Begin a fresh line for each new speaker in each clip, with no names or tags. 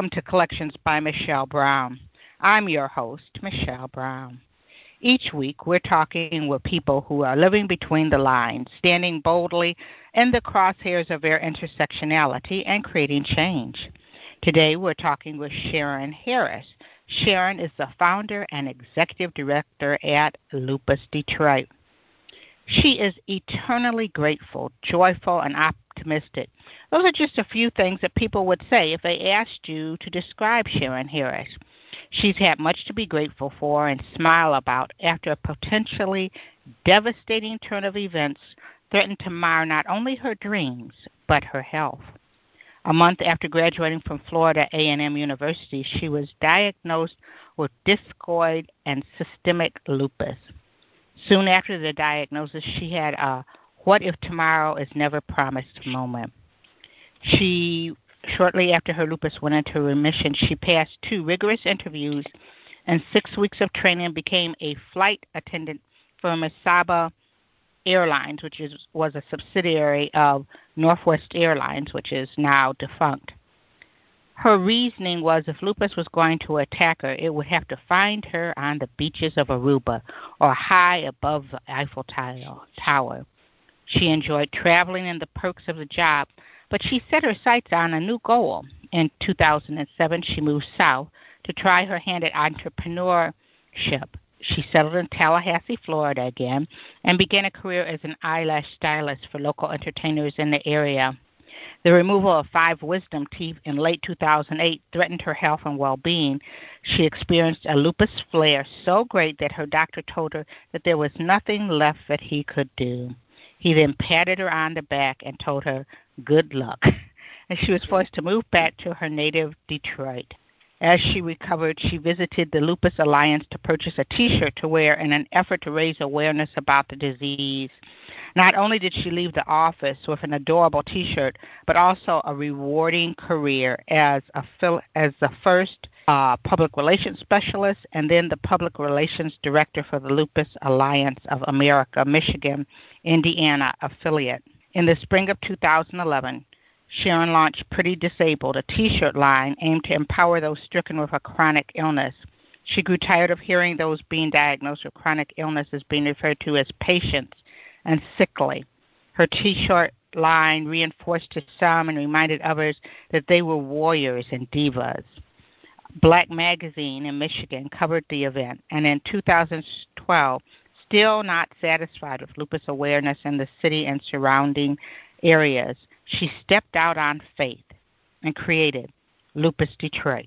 Welcome to Collections by Michelle Brown. I'm your host, Michelle Brown. Each week, we're talking with people who are living between the lines, standing boldly in the crosshairs of their intersectionality and creating change. Today, we're talking with Sharon Harris. Sharon is the founder and executive director at Lupus Detroit. She is eternally grateful, joyful, and optimistic. Those are just a few things that people would say if they asked you to describe Sharon Harris. She's had much to be grateful for and smile about after a potentially devastating turn of events threatened to mar not only her dreams but her health. A month after graduating from Florida A&M University, she was diagnosed with discoid and systemic lupus. Soon after the diagnosis, she had a what if tomorrow is never promised moment. She, shortly after her lupus went into remission, she passed two rigorous interviews and six weeks of training became a flight attendant for Mesaba Airlines, which is, was a subsidiary of Northwest Airlines, which is now defunct. Her reasoning was if lupus was going to attack her, it would have to find her on the beaches of Aruba or high above the Eiffel Tower. She enjoyed traveling and the perks of the job, but she set her sights on a new goal. In 2007, she moved south to try her hand at entrepreneurship. She settled in Tallahassee, Florida again, and began a career as an eyelash stylist for local entertainers in the area. The removal of five wisdom teeth in late 2008 threatened her health and well being. She experienced a lupus flare so great that her doctor told her that there was nothing left that he could do. He then patted her on the back and told her, Good luck. And she was forced to move back to her native Detroit. As she recovered, she visited the Lupus Alliance to purchase a t shirt to wear in an effort to raise awareness about the disease. Not only did she leave the office with an adorable t shirt, but also a rewarding career as, a, as the first uh, public relations specialist and then the public relations director for the Lupus Alliance of America, Michigan, Indiana affiliate. In the spring of 2011, Sharon launched Pretty Disabled, a t shirt line aimed to empower those stricken with a chronic illness. She grew tired of hearing those being diagnosed with chronic illness as being referred to as patients and sickly. Her t shirt line reinforced to some and reminded others that they were warriors and divas. BLAC Magazine in Michigan covered the event, and in 2012, still not satisfied with lupus awareness in the city and surrounding areas, she stepped out on faith and created Lupus Detroit.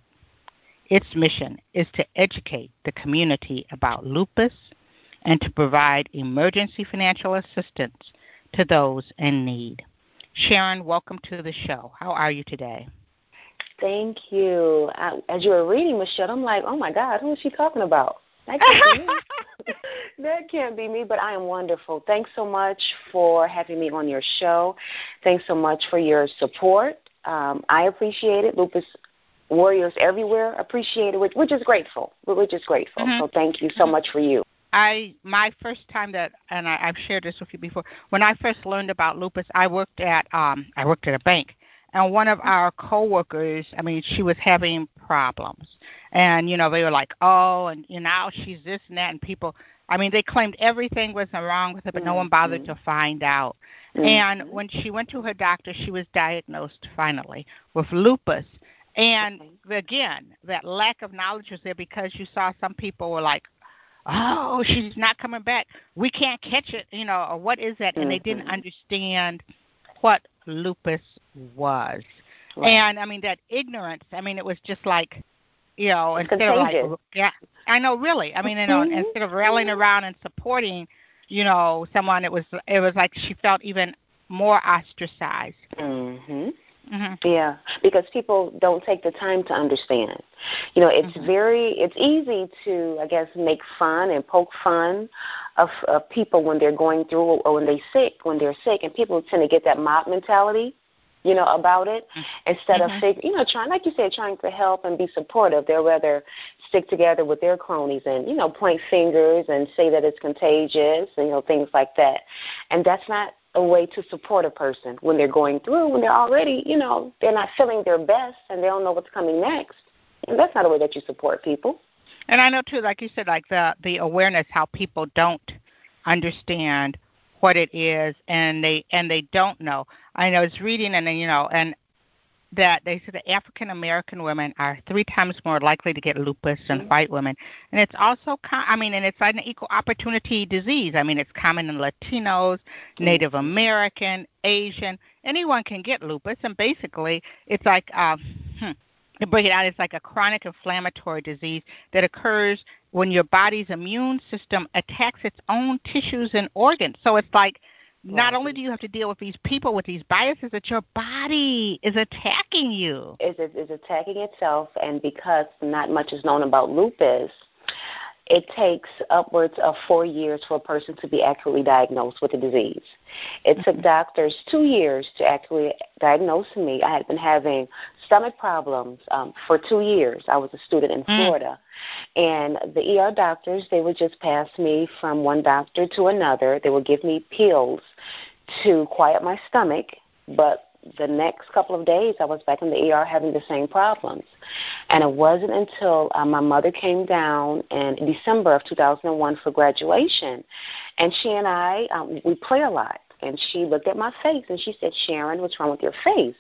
Its mission is to educate the community about lupus and to provide emergency financial assistance to those in need. Sharon, welcome to the show. How are you today?
Thank you. as you were reading, Michelle, I'm like, oh my God, who is she talking about? That can't be me. that can't be me, but I am wonderful. Thanks so much for having me on your show. Thanks so much for your support. Um, I appreciate it. Lupus warriors everywhere appreciate it. We're just grateful. We're just grateful. Mm-hmm. So thank you so mm-hmm. much for you.
I my first time that and I, I've shared this with you before. When I first learned about lupus, I worked at um I worked at a bank, and one of our coworkers, I mean, she was having problems, and you know they were like, oh, and you know she's this and that, and people, I mean, they claimed everything was wrong with her, but mm-hmm. no one bothered mm-hmm. to find out. Mm-hmm. And when she went to her doctor, she was diagnosed finally with lupus. And again, that lack of knowledge was there because you saw some people were like, "Oh, she's not coming back. We can't catch it," you know, or what is that? And they didn't mm-hmm. understand what lupus was. Right. And I mean that ignorance. I mean it was just like, you know,
it's
instead
contagious.
of like, yeah, I know really. I mean, you know, mm-hmm. instead of railing around and supporting, you know, someone it was it was like she felt even more ostracized.
Mhm. Mm-hmm. Yeah, because people don't take the time to understand. You know, it's mm-hmm. very it's easy to I guess make fun and poke fun of, of people when they're going through or when they sick when they're sick, and people tend to get that mob mentality. You know about it mm-hmm. instead of fig- you know trying like you said trying to help and be supportive. They'll rather stick together with their cronies and you know point fingers and say that it's contagious and you know things like that. And that's not a way to support a person when they're going through, when they're already, you know, they're not feeling their best and they don't know what's coming next. And that's not a way that you support people.
And I know too, like you said, like the the awareness how people don't understand what it is and they and they don't know. I was reading and you know and that they said that African American women are three times more likely to get lupus than mm-hmm. white women, and it's also, com- I mean, and it's an equal opportunity disease. I mean, it's common in Latinos, mm-hmm. Native American, Asian. Anyone can get lupus, and basically, it's like, uh, hmm, to break it out, it's like a chronic inflammatory disease that occurs when your body's immune system attacks its own tissues and organs. So it's like not only do you have to deal with these people with these biases, that your body is attacking you.
Is is attacking itself, and because not much is known about lupus, it takes upwards of four years for a person to be accurately diagnosed with the disease. It took mm-hmm. doctors two years to accurately diagnose me. I had been having stomach problems um, for two years. I was a student in mm. Florida. And the ER doctors, they would just pass me from one doctor to another. They would give me pills to quiet my stomach, but the next couple of days, I was back in the ER having the same problems. And it wasn't until uh, my mother came down in December of 2001 for graduation, and she and I, um, we play a lot. And she looked at my face and she said, Sharon, what's wrong with your face?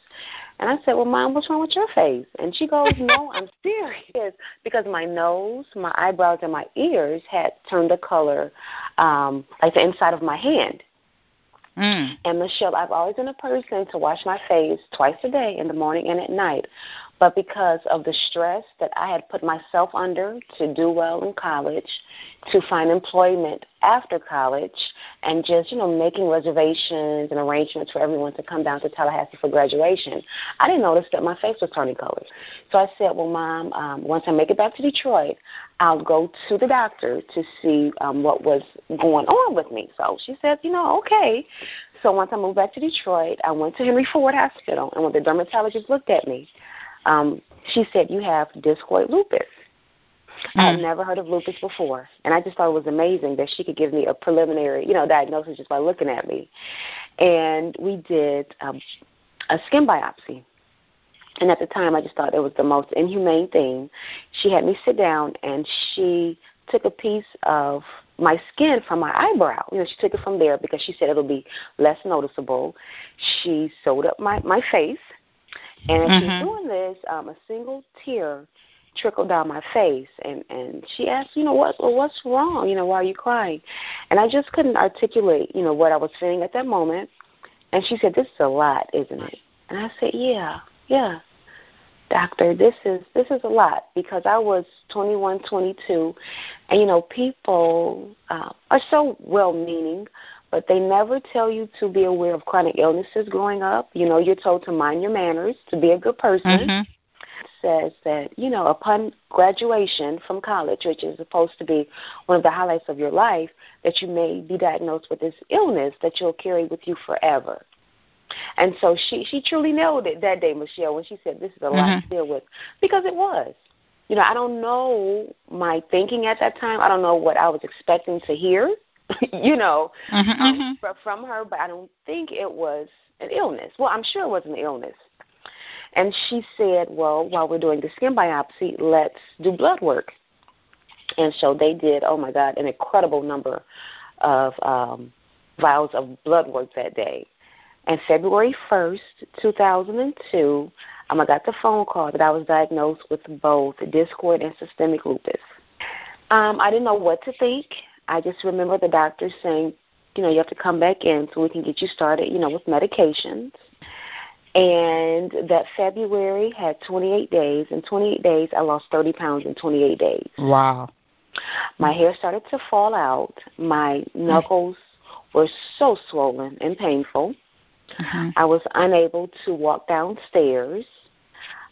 And I said, Well, Mom, what's wrong with your face? And she goes, No, I'm serious. Because my nose, my eyebrows, and my ears had turned the color um, like the inside of my hand. Mm. And Michelle, I've always been a person to wash my face twice a day in the morning and at night. But because of the stress that I had put myself under to do well in college, to find employment after college, and just, you know, making reservations and arrangements for everyone to come down to Tallahassee for graduation, I didn't notice that my face was turning colors. So I said, well, Mom, um, once I make it back to Detroit, I'll go to the doctor to see um, what was going on with me. So she said, you know, okay. So once I moved back to Detroit, I went to Henry Ford Hospital, and when the dermatologist looked at me, um, she said, You have discoid lupus. Mm. I had never heard of lupus before, and I just thought it was amazing that she could give me a preliminary, you know, diagnosis just by looking at me. And we did um, a skin biopsy. And at the time, I just thought it was the most inhumane thing. She had me sit down, and she took a piece of my skin from my eyebrow. You know, she took it from there because she said it'll be less noticeable. She sewed up my my face and mm-hmm. she's doing this, um, a single tear trickled down my face and and she asked you know what well, what's wrong? You know why are you crying? And i just couldn't articulate you know what i was feeling at that moment. And she said this is a lot isn't it? And i said yeah yeah. Doctor this is this is a lot because i was twenty one twenty two and you know people uh, are so well meaning but they never tell you to be aware of chronic illnesses growing up. You know, you're told to mind your manners, to be a good person. Mm-hmm. Says that, you know, upon graduation from college, which is supposed to be one of the highlights of your life, that you may be diagnosed with this illness that you'll carry with you forever. And so she she truly nailed it that day, Michelle, when she said this is a mm-hmm. lot to deal with, because it was. You know, I don't know my thinking at that time. I don't know what I was expecting to hear you know, mm-hmm, um, mm-hmm. from her, but I don't think it was an illness. Well, I'm sure it was an illness. And she said, well, while we're doing the skin biopsy, let's do blood work. And so they did, oh my God, an incredible number of um, vials of blood work that day. And February 1st, 2002, um, I got the phone call that I was diagnosed with both discoid and systemic lupus. Um, I didn't know what to think. I just remember the doctor saying, you know, you have to come back in so we can get you started, you know, with medications. And that February had 28 days. In 28 days, I lost 30 pounds in 28 days.
Wow.
My hair started to fall out. My knuckles were so swollen and painful. Mm-hmm. I was unable to walk downstairs.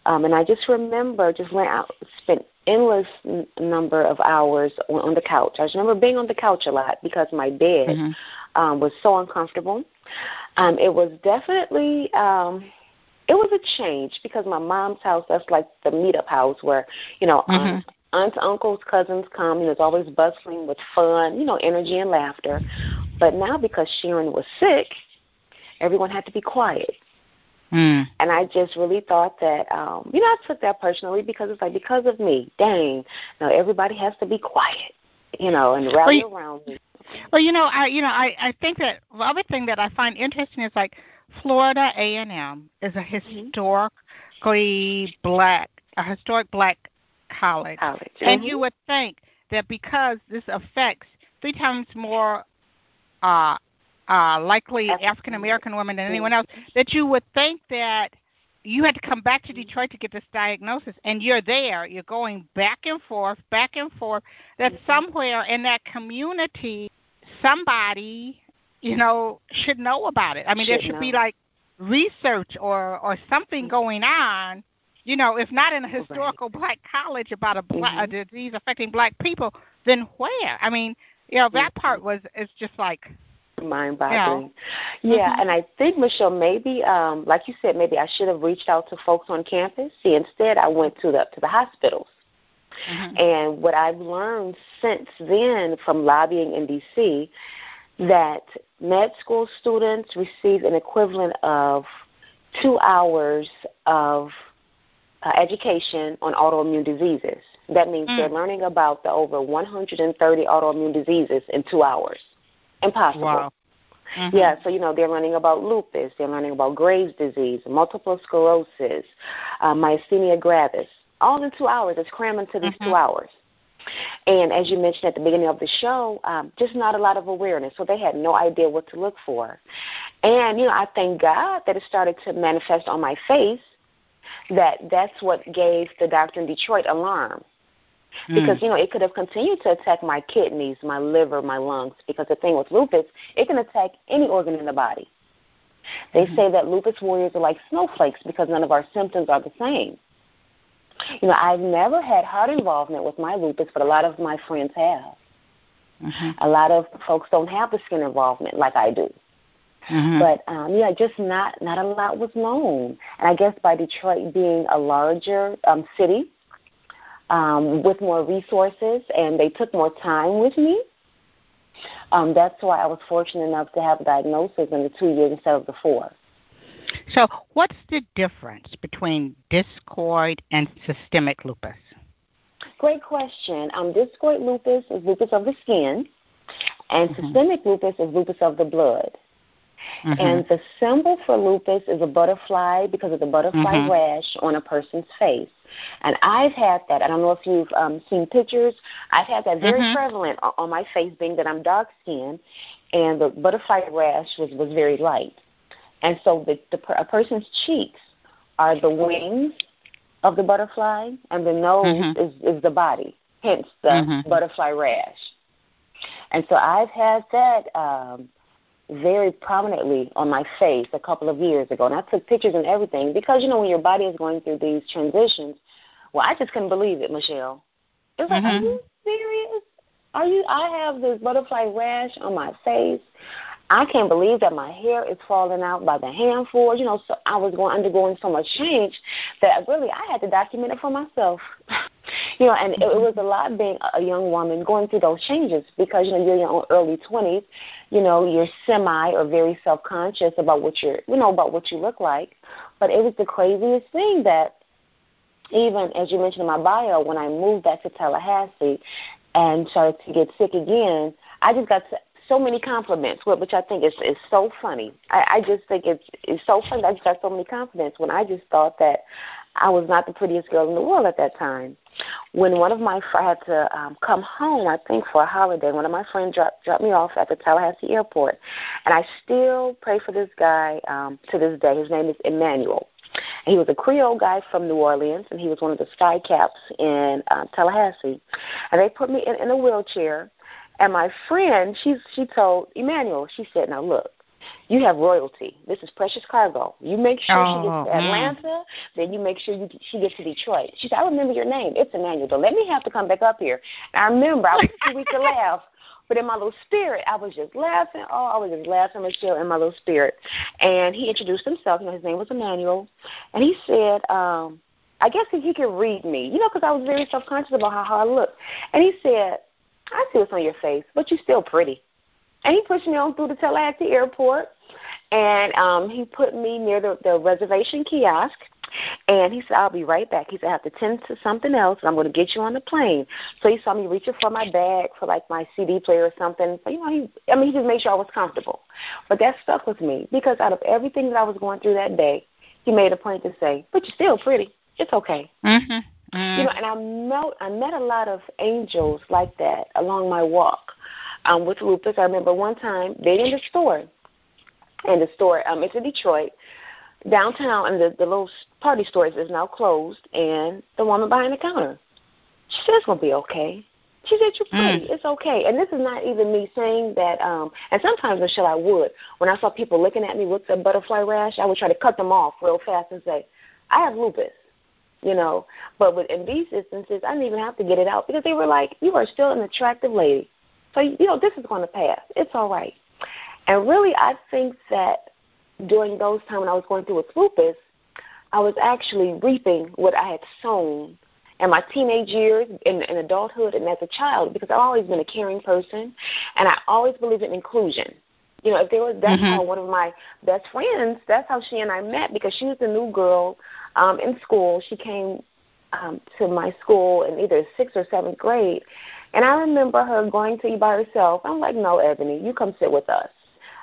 Um, and I just remember just went out, spent endless n- number of hours on, on the couch. I just remember being on the couch a lot because my bed mm-hmm. um, was so uncomfortable. Um, it was definitely um, it was a change because my mom's house that's like the meetup house where you know mm-hmm. aunts, aunts, uncles, cousins come. You know, it's always bustling with fun, you know, energy and laughter. But now because Sharon was sick, everyone had to be quiet. Mm. And I just really thought that, um, you know, I took that personally because it's like because of me, dang, now everybody has to be quiet, you know, and rally well, around me.
Well, you know, I you know, I I think that the other thing that I find interesting is like Florida A and M is a mm-hmm. historically black, a historic black college,
college.
and
mm-hmm.
you would think that because this affects three times more uh, uh, likely African American women than anyone else, that you would think that you had to come back to Detroit to get this diagnosis, and you're there. You're going back and forth, back and forth. That mm-hmm. somewhere in that community, somebody, you know, should know about it. I mean,
should
there should
know.
be like research or or something mm-hmm. going on. You know, if not in a historical right. black college about a, black, mm-hmm. a disease affecting black people, then where? I mean, you know, that part was it's just like
mind boggling. Yeah, yeah mm-hmm. and I think Michelle, maybe um, like you said, maybe I should have reached out to folks on campus. See, instead I went to the to the hospitals. Mm-hmm. And what I've learned since then from lobbying in DC that med school students receive an equivalent of two hours of uh, education on autoimmune diseases. That means mm. they're learning about the over 130 autoimmune diseases in two hours. Impossible.
Wow.
Mm-hmm. Yeah, so you know they're learning about lupus, they're learning about Graves' disease, multiple sclerosis, uh, myasthenia gravis. All in two hours. It's crammed into these mm-hmm. two hours. And as you mentioned at the beginning of the show, um, just not a lot of awareness. So they had no idea what to look for. And, you know, I thank God that it started to manifest on my face that that's what gave the doctor in Detroit alarm. Hmm. Because, you know, it could have continued to attack my kidneys, my liver, my lungs. Because the thing with lupus, it can attack any organ in the body. They mm-hmm. say that lupus warriors are like snowflakes because none of our symptoms are the same. You know, I've never had heart involvement with my lupus, but a lot of my friends have. Mm-hmm. A lot of folks don't have the skin involvement like I do. Mm-hmm. But um, yeah, just not not a lot was known, and I guess by Detroit being a larger um, city um, with more resources, and they took more time with me. Um, that's why I was fortunate enough to have a diagnosis in the two years instead of the four.
So, what's the difference between discoid and systemic lupus?
Great question. Um, discoid lupus is lupus of the skin, and mm-hmm. systemic lupus is lupus of the blood. Mm-hmm. And the symbol for lupus is a butterfly because of the butterfly mm-hmm. rash on a person's face. And I've had that. I don't know if you've um, seen pictures. I've had that very mm-hmm. prevalent on my face, being that I'm dark skinned, and the butterfly rash was was very light. And so the, the a person's cheeks are the wings of the butterfly, and the nose mm-hmm. is, is the body, hence the mm-hmm. butterfly rash. And so I've had that um, very prominently on my face a couple of years ago, and I took pictures and everything because you know when your body is going through these transitions, well, I just couldn't believe it, Michelle. It was mm-hmm. like, are you serious? Are you? I have this butterfly rash on my face. I can't believe that my hair is falling out by the handful. You know, so I was going undergoing so much change that really I had to document it for myself. you know, and it, it mm-hmm. was a lot being a young woman going through those changes because you know you're in your early twenties. You know, you're semi or very self conscious about what you're, you know, about what you look like. But it was the craziest thing that even as you mentioned in my bio, when I moved back to Tallahassee and started to get sick again, I just got so many compliments, which I think is is so funny. I, I just think it's it's so funny. I just got so many compliments when I just thought that I was not the prettiest girl in the world at that time. When one of my I had to um, come home, I think for a holiday, one of my friends dropped dropped me off at the Tallahassee airport, and I still pray for this guy um, to this day. His name is Emmanuel. He was a Creole guy from New Orleans, and he was one of the sky caps in um, Tallahassee. And they put me in, in a wheelchair. And my friend, she she told Emmanuel, she said, "Now look, you have royalty. This is precious cargo. You make sure oh, she gets to oh, Atlanta, mm. then you make sure you, she gets to Detroit. She said, I remember your name. It's Emmanuel. Don't let me have to come back up here. And I remember I was too weak to laugh. But in my little spirit, I was just laughing. Oh, I was just laughing, Michelle, in my little spirit. And he introduced himself. You know, his name was Emmanuel. And he said, um, I guess he, he could read me, you know, because I was very self conscious about how, how I looked. And he said, I see what's on your face, but you're still pretty. And he pushed me on through the Tallahassee airport, and um, he put me near the, the reservation kiosk. And he said, I'll be right back. He said, I have to tend to something else, and I'm going to get you on the plane. So he saw me reaching for my bag for like my CD player or something. So, you know, he, I mean, he just made sure I was comfortable. But that stuck with me because out of everything that I was going through that day, he made a point to say, but you're still pretty. It's okay.
Mm-hmm. Mm.
You know, and I met I met a lot of angels like that along my walk um, with lupus. I remember one time being in the store, and the store um, it's in Detroit, downtown, and the, the little party stores is now closed, and the woman behind the counter, she said it's gonna be okay. She said, You're pretty. Mm. It's okay. And this is not even me saying that um and sometimes Michelle I would. When I saw people looking at me with a butterfly rash, I would try to cut them off real fast and say, I have lupus. You know. But with in these instances I didn't even have to get it out because they were like, You are still an attractive lady. So, you know, this is going to pass. It's all right. And really, I think that during those times when I was going through with lupus, I was actually reaping what I had sown in my teenage years, in, in adulthood, and as a child, because I've always been a caring person, and I always believed in inclusion. You know, if there was that's mm-hmm. how one of my best friends, that's how she and I met because she was a new girl um, in school. She came um, to my school in either sixth or seventh grade, and I remember her going to you by herself. I'm like, no, Ebony, you come sit with us.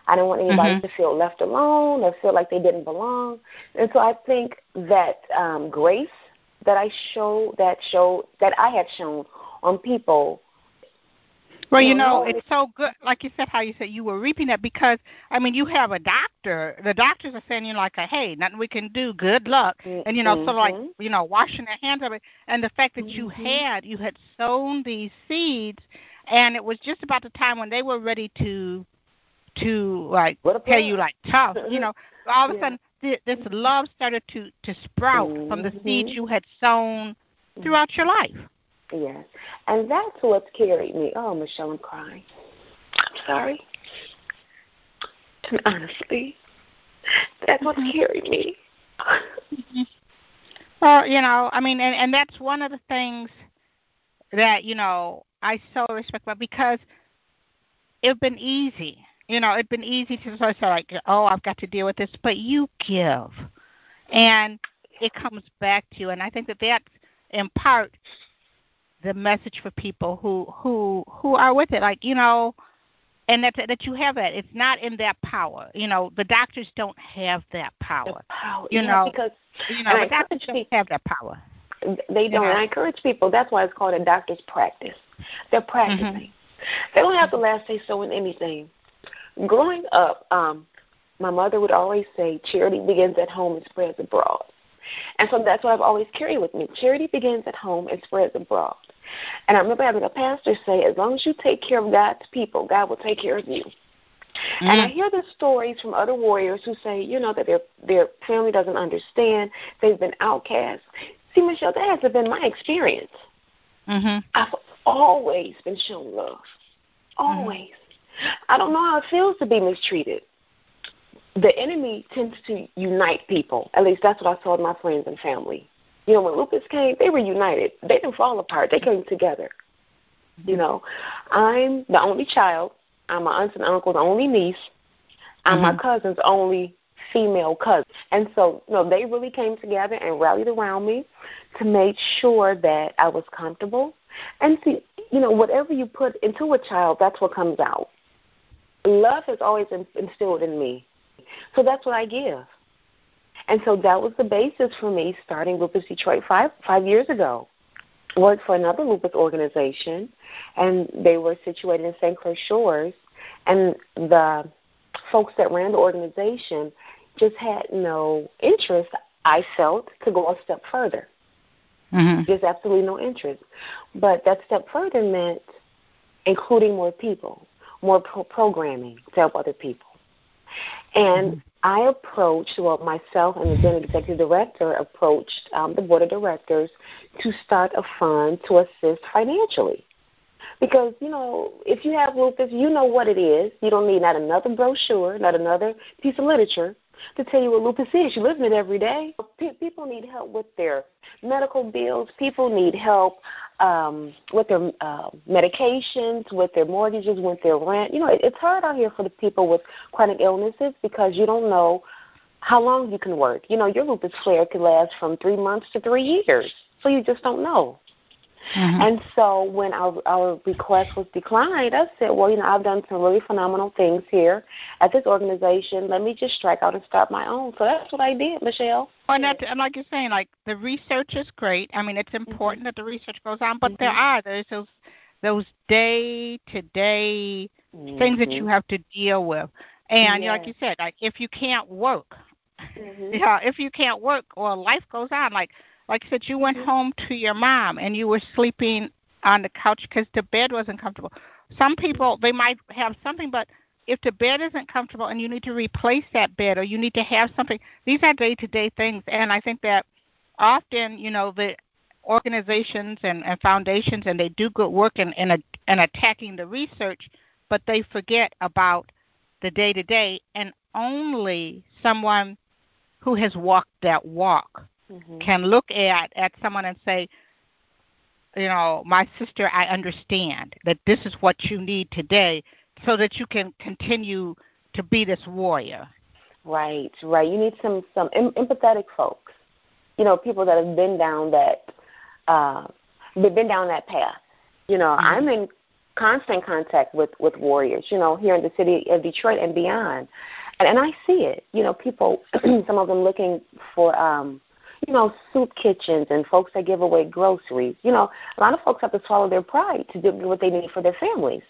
I didn't want anybody mm-hmm. to feel left alone or feel like they didn't belong. And so I think that um, grace that I show that show that I had shown on people
well, you know, it's so good, like you said, how you said you were reaping that because I mean, you have a doctor. The doctors are saying you like, hey, nothing we can do. Good luck, and you know, mm-hmm. so like you know, washing their hands of it, and the fact that mm-hmm. you had you had sown these seeds, and it was just about the time when they were ready to to like tell you like tough, you know, all of a yeah. sudden th- this love started to to sprout mm-hmm. from the seeds mm-hmm. you had sown throughout your life.
Yes. And that's what's carried me. Oh, Michelle, I'm crying. I'm sorry. And honestly, that's what's mm-hmm. carried me.
Mm-hmm. well, you know, I mean, and, and that's one of the things that, you know, I so respect about because it's been easy. You know, it's been easy to sort of say, like, oh, I've got to deal with this, but you give. And it comes back to you. And I think that that's in part the message for people who who who are with it. Like you know and that that you have that. It's not in that power. You know the doctors don't have that power,
power
you
yeah,
know
because
you know the doctors don't have that power.
They don't. yeah. i encourage people that's why it's called a doctor's practice. They're practicing. Mm-hmm. they don't have the last say so in anything. Growing up um my mother would always say charity begins at home and spreads abroad and so that's what I've always carried with me. Charity begins at home and spreads abroad. And I remember having a pastor say, as long as you take care of God's people, God will take care of you. Mm-hmm. And I hear the stories from other warriors who say, you know, that their their family doesn't understand, they've been outcast. See, Michelle, that hasn't been my experience.
Mm-hmm.
I've always been shown love. Always. Mm-hmm. I don't know how it feels to be mistreated the enemy tends to unite people. At least that's what I told my friends and family. You know, when lupus came, they were united. They didn't fall apart. They came together. You know, I'm the only child. I'm my aunt's and uncle's only niece. I'm mm-hmm. my cousin's only female cousin. And so, you know, they really came together and rallied around me to make sure that I was comfortable. And see, you know, whatever you put into a child, that's what comes out. Love has always instilled in me so that's what I give. And so that was the basis for me starting Lupus Detroit five five years ago. Worked for another lupus organization, and they were situated in St. Clair Shores. And the folks that ran the organization just had no interest, I felt, to go a step further. Mm-hmm. There's absolutely no interest. But that step further meant including more people, more pro- programming to help other people. And mm-hmm. I approached, well, myself and the then executive director approached um, the board of directors to start a fund to assist financially. Because, you know, if you have lupus, you know what it is. You don't need not another brochure, not another piece of literature to tell you what lupus is. You live in it every day. People need help with their medical bills. People need help um, with their uh, medications, with their mortgages, with their rent. You know, it, it's hard out here for the people with chronic illnesses because you don't know how long you can work. You know, your lupus flare could last from three months to three years, so you just don't know. Mm-hmm. And so when our our request was declined, I said, well, you know, I've done some really phenomenal things here at this organization. Let me just strike out and start my own. So that's what I did, Michelle.
And, that, and like you're saying, like the research is great. I mean, it's mm-hmm. important mm-hmm. that the research goes on, but mm-hmm. there are there's those those day to day things that you mm-hmm. have to deal with. And like you said, like if you can't work, mm-hmm. yeah, if you can't work or life goes on, like like I said, you went home to your mom and you were sleeping on the couch because the bed wasn't comfortable. Some people they might have something, but if the bed isn't comfortable and you need to replace that bed or you need to have something, these are day to day things. And I think that often, you know, the organizations and, and foundations and they do good work in, in, a, in attacking the research, but they forget about the day to day and only someone who has walked that walk mm-hmm. can look at at someone and say, you know, my sister, I understand that this is what you need today, so that you can continue to be this warrior.
Right, right. You need some some em- empathetic folks. You know, people that have been down that uh, they've been down that path. You know, mm-hmm. I'm in constant contact with with warriors. You know, here in the city of Detroit and beyond, and and I see it. You know, people, some of them looking for um you know, soup kitchens and folks that give away groceries. You know, a lot of folks have to swallow their pride to do what they need for their families.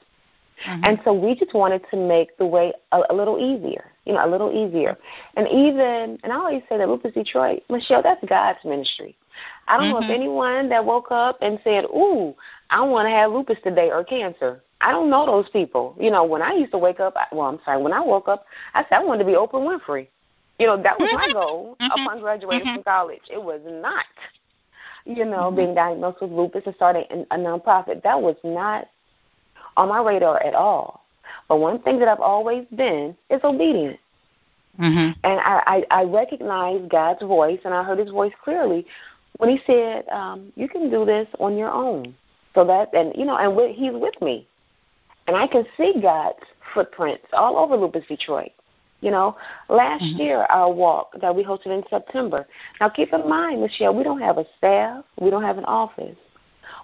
Mm-hmm. And so we just wanted to make the way a, a little easier, you know, a little easier. And even, and I always say that Lupus Detroit, Michelle, that's God's ministry. I don't mm-hmm. know if mm-hmm. anyone that woke up and said, "Ooh, I want to have lupus today or cancer." I don't know those people. You know, when I used to wake up, well, I'm sorry, when I woke up, I said I wanted to be Oprah Winfrey. You know, that was my mm-hmm. goal mm-hmm. upon graduating mm-hmm. from college. It was not, you know, mm-hmm. being diagnosed with lupus and starting a nonprofit. That was not on my radar at all. But one thing that I've always been is obedient. Mm-hmm. And I, I, I recognize God's voice, and I heard His voice clearly when He said, um, "You can do this on your own." So that, and you know, and with, He's with me, and I can see God's footprints all over Lupus Detroit. You know, last mm-hmm. year our walk that we hosted in September. Now keep in mind, Michelle, we don't have a staff, we don't have an office.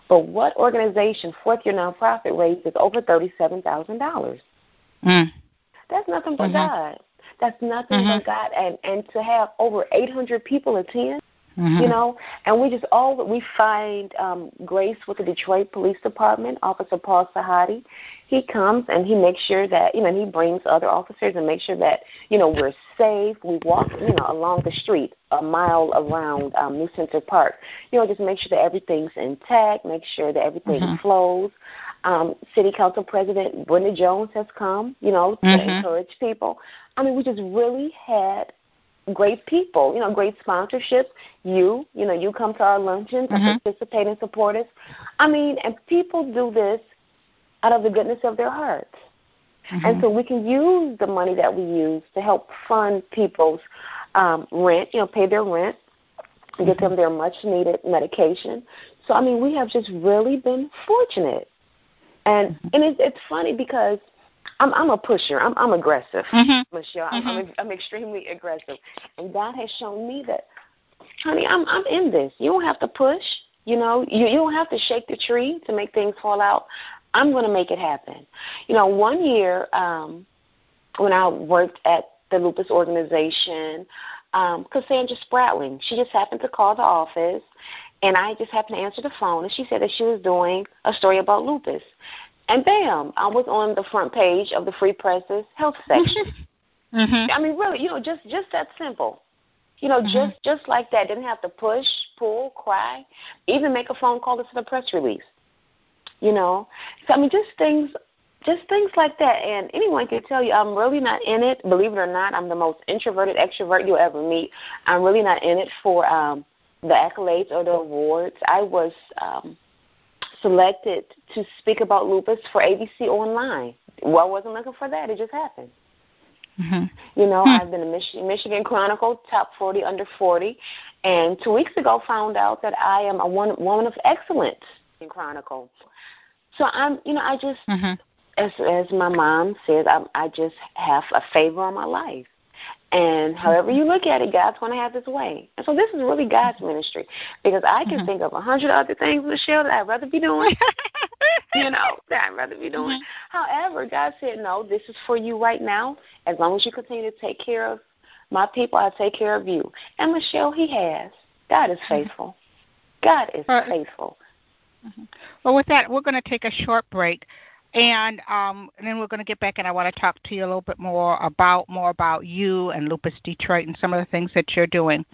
But what organization, fourth year nonprofit, raises over thirty-seven thousand dollars? Mm. That's nothing but mm-hmm. God. That's nothing mm-hmm. but God, and and to have over eight hundred people attend. Mm-hmm. You know, and we just all we find um, grace with the Detroit Police Department, Officer Paul Sahadi. He comes and he makes sure that you know he brings other officers and makes sure that you know we're safe. We walk you know along the street a mile around um, New Center Park. You know, just make sure that everything's intact. Make sure that everything mm-hmm. flows. Um, City Council President Brenda Jones has come. You know, to mm-hmm. encourage people. I mean, we just really had great people, you know, great sponsorships. You, you know, you come to our luncheons and mm-hmm. participate and support us. I mean, and people do this out of the goodness of their hearts. Mm-hmm. And so we can use the money that we use to help fund people's um, rent, you know, pay their rent, mm-hmm. get them their much needed medication. So I mean, we have just really been fortunate. And mm-hmm. and it's it's funny because I'm I'm a pusher. I'm I'm aggressive, mm-hmm. Michelle. I'm, mm-hmm. I'm I'm extremely aggressive, and God has shown me that, honey, I'm I'm in this. You don't have to push. You know, you you don't have to shake the tree to make things fall out. I'm going to make it happen. You know, one year um, when I worked at the lupus organization, um, Cassandra Spratling. She just happened to call the office, and I just happened to answer the phone, and she said that she was doing a story about lupus. And bam, I was on the front page of the Free Press's health section. mm-hmm. I mean, really, you know, just just that simple. You know, mm-hmm. just just like that. Didn't have to push, pull, cry, even make a phone call to the press release. You know, so I mean, just things just things like that. And anyone can tell you, I'm really not in it. Believe it or not, I'm the most introverted extrovert you'll ever meet. I'm really not in it for um, the accolades or the awards. I was um, selected to speak about lupus for ABC Online. Well, I wasn't looking for that. It just happened. Mm-hmm. You know, hmm. I've been a Mich- Michigan Chronicle top 40 under 40, and two weeks ago found out that I am a one, woman of excellence in Chronicle. So I'm, you know, I just mm-hmm as as my mom says, I, I just have a favor on my life. And however you look at it, God's going to have His way. And so this is really God's ministry because I can mm-hmm. think of a hundred other things, Michelle, that I'd rather be doing. you know, that I'd rather be doing. Mm-hmm. However, God said, no, this is for you right now. As long as you continue to take care of my people, I'll take care of you. And Michelle, He has. God is mm-hmm. faithful. God is faithful.
Mm-hmm. Well, with that, we're going to take a short break. And, um, and then we're going to get back, and I want to talk to you a little bit more about more about you and Lupus Detroit and some of the things that you're doing.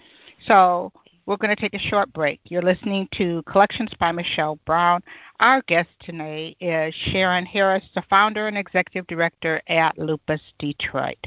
So we're going to take a short break. You're listening to Collections by Michelle Brown. Our guest today is Sharon Harris, the founder and executive director at Lupus Detroit.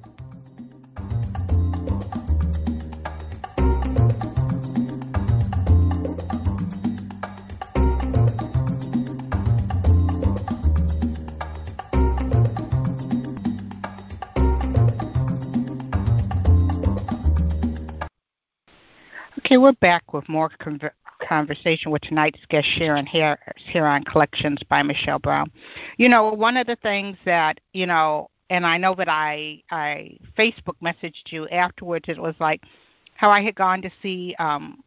Okay, we're back with more conver- conversation with tonight's guest, Sharon Harris, here on Collections by Michelle Brown. You know, one of the things that, you know, and I know that I, I Facebook messaged you afterwards, it was like how I had gone to see um,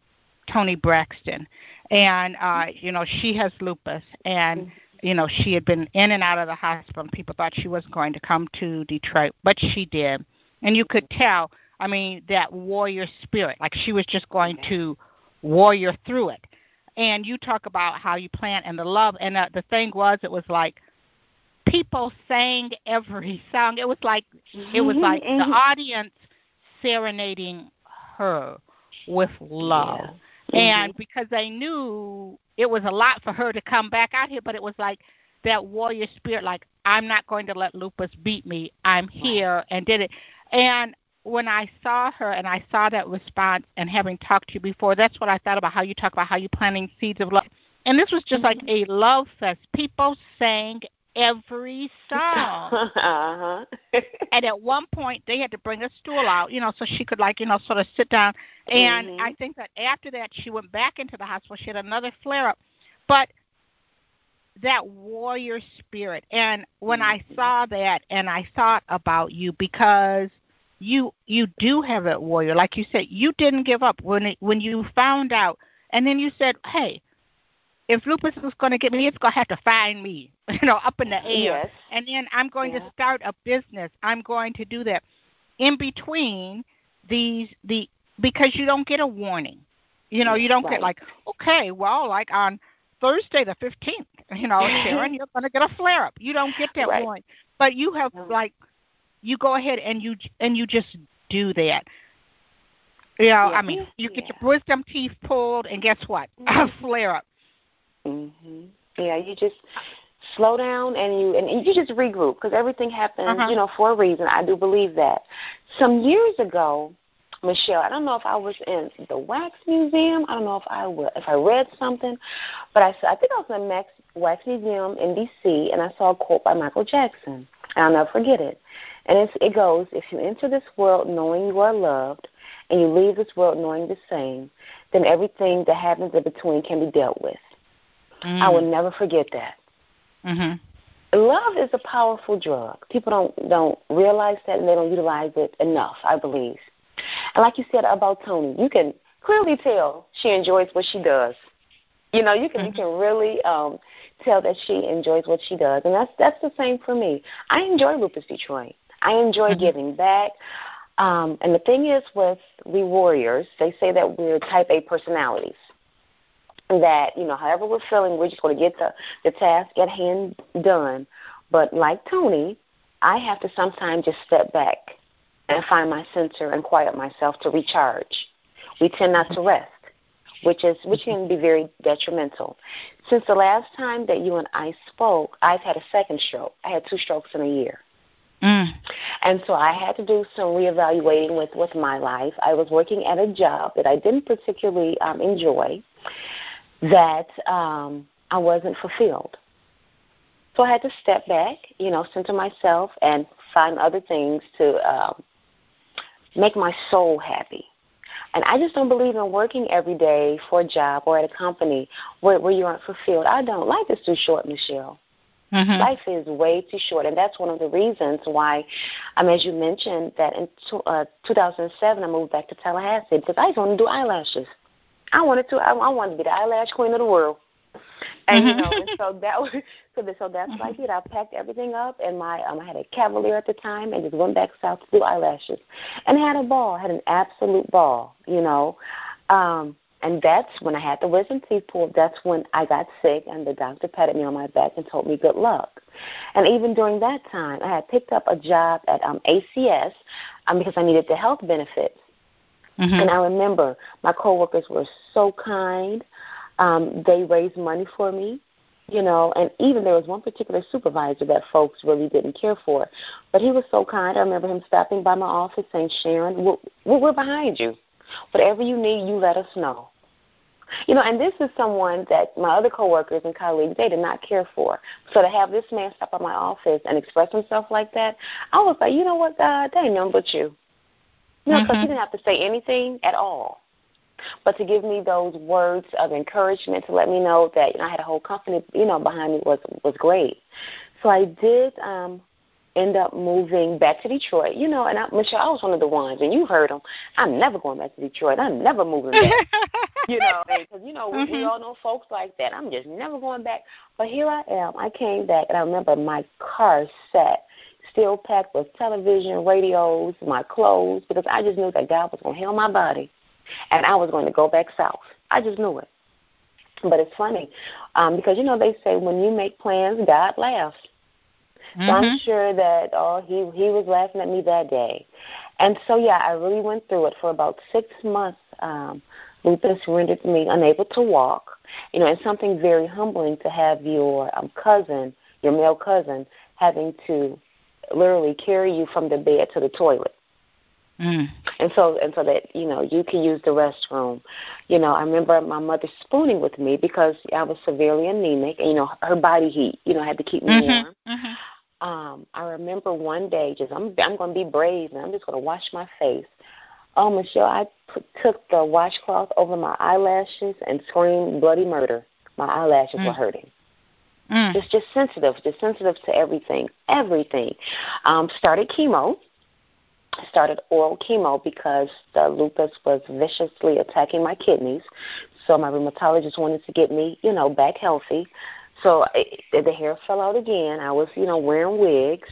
Toni Braxton. And, uh, you know, she has lupus. And, you know, she had been in and out of the hospital, and people thought she wasn't going to come to Detroit, but she did. And you could tell – I mean, that warrior spirit. Like she was just going to warrior through it. And you talk about how you plan and the love. And uh, the thing was, it was like people sang every song. It was like it was like the mm-hmm. audience serenading her with love. Yeah. Mm-hmm. And because they knew it was a lot for her to come back out here, but it was like that warrior spirit, like I'm not going to let lupus beat me. I'm here and did it. And when I saw her and I saw that response and having talked to you before, that's what I thought about how you talk about how you're planting seeds of love. And this was just like a love fest. People sang every song. uh-huh. and at one point they had to bring a stool out, you know, so she could like, you know, sort of sit down. And mm-hmm. I think that after that she went back into the hospital. She had another flare up. But that warrior spirit and when mm-hmm. I saw that and I thought about you because you you do have that warrior. Like you said, you didn't give up when it, when you found out, and then you said, "Hey, if lupus is going to get me, it's going to have to find me, you know, up in the air.
Yes.
And then I'm going yeah. to start a business. I'm going to do that. In between these the because you don't get a warning. You know, you don't
right.
get like, okay, well, like on Thursday the 15th, you know, Sharon, you're going to get a flare up. You don't get that
right.
warning. But you have like you go ahead and you and you just do that. You know, yeah. I mean, you get your wisdom teeth pulled, and guess what? Mm-hmm. A flare up.
Mhm. Yeah, you just slow down and you and you just regroup because everything happens, uh-huh. you know, for a reason. I do believe that. Some years ago, Michelle, I don't know if I was in the Wax Museum. I don't know if I was, if I read something, but I I think I was in the Max, Wax Museum in D.C. and I saw a quote by Michael Jackson. And I'll never forget it. And it's, it goes, "If you enter this world knowing you are loved, and you leave this world knowing the same, then everything that happens in between can be dealt with." Mm. I will never forget that.
Mm-hmm
love is a powerful drug. People don't don't realize that and they don't utilize it enough, I believe. And like you said about Toni, you can clearly tell she enjoys what she does. You know, you can mm-hmm. you can really um tell that she enjoys what she does. And that's that's the same for me. I enjoy Lupus Detroit. I enjoy mm-hmm. giving back. Um, and the thing is with we warriors, they say that we're type A personalities. That you know however we're feeling we're just going to get the the task at hand done. But like toni i have to sometimes just step back and find my center and quiet myself to recharge. We tend not to rest which is which can be very detrimental. Since the last time that you and i spoke i've had a second stroke. I had two strokes in a year.
Mm.
And so I had to do some reevaluating with with my life. I was working at a job that I didn't particularly um, enjoy, that um, I wasn't fulfilled. So I had to step back, you know, center myself and find other things to um, make my soul happy. And I just don't believe in working every day for a job or at a company where, where you aren't fulfilled. I don't. Life is too short, Michelle.
Mm-hmm.
Life is way too short, and that's one of the reasons why, um, as you mentioned, that in to, uh, 2007 I moved back to Tallahassee because I just wanted to do eyelashes. I wanted to. I, I wanted to be the eyelash queen of the world. And you know, and so that was so. That, so that's what I did. I packed everything up, and my um, I had a Cavalier at the time, and just went back south to do eyelashes, and had a ball. Had an absolute ball, you know. Um, and that's when I had the wisdom teeth pulled. That's when I got sick, and the doctor patted me on my back and told me good luck. And even during that time, I had picked up a job at um, ACS um, because I needed the health benefits.
Mm-hmm.
And I remember my coworkers were so kind. Um, they raised money for me, you know, and even there was one particular supervisor that folks really didn't care for, but he was so kind. I remember him stopping by my office saying, "Sharon, we're, we're behind you. Whatever you need, you let us know." You know, and this is someone that my other coworkers and colleagues they did not care for. So to have this man stop by my office and express himself like that, I was like, you know what, God, they ain't nothing but you. You know, because mm-hmm. he didn't have to say anything at all. But to give me those words of encouragement to let me know that you know I had a whole company, you know, behind me was was great. So I did um end up moving back to Detroit. You know, and I, Michelle, I was one of the ones, and you heard them. I'm never going back to Detroit. I'm never moving back. you know, because you know we, mm-hmm. we all know folks like that. I'm just never going back. But here I am. I came back, and I remember my car sat still packed with television, radios, my clothes, because I just knew that God was going to heal my body, and I was going to go back south. I just knew it. But it's funny um, because you know they say when you make plans, God laughs.
Mm-hmm.
So I'm mm-hmm. sure that oh he he was laughing at me that day, and so yeah, I really went through it for about six months. Um, lupus rendered me unable to walk. You know, it's something very humbling to have your um, cousin, your male cousin, having to literally carry you from the bed to the toilet.
Mm.
And so and so that you know you can use the restroom. You know, I remember my mother spooning with me because I was severely anemic, and you know her body heat, you know, had to keep me
mm-hmm.
warm.
Mm-hmm.
Um, I remember one day, just I'm I'm going to be brave, and I'm just going to wash my face. Oh, Michelle, I p- took the washcloth over my eyelashes and screamed bloody murder. My eyelashes mm. were hurting.
Mm.
Just just sensitive, just sensitive to everything, everything. Um, started chemo. Started oral chemo because the lupus was viciously attacking my kidneys. So my rheumatologist wanted to get me, you know, back healthy. So it, the hair fell out again. I was, you know, wearing wigs.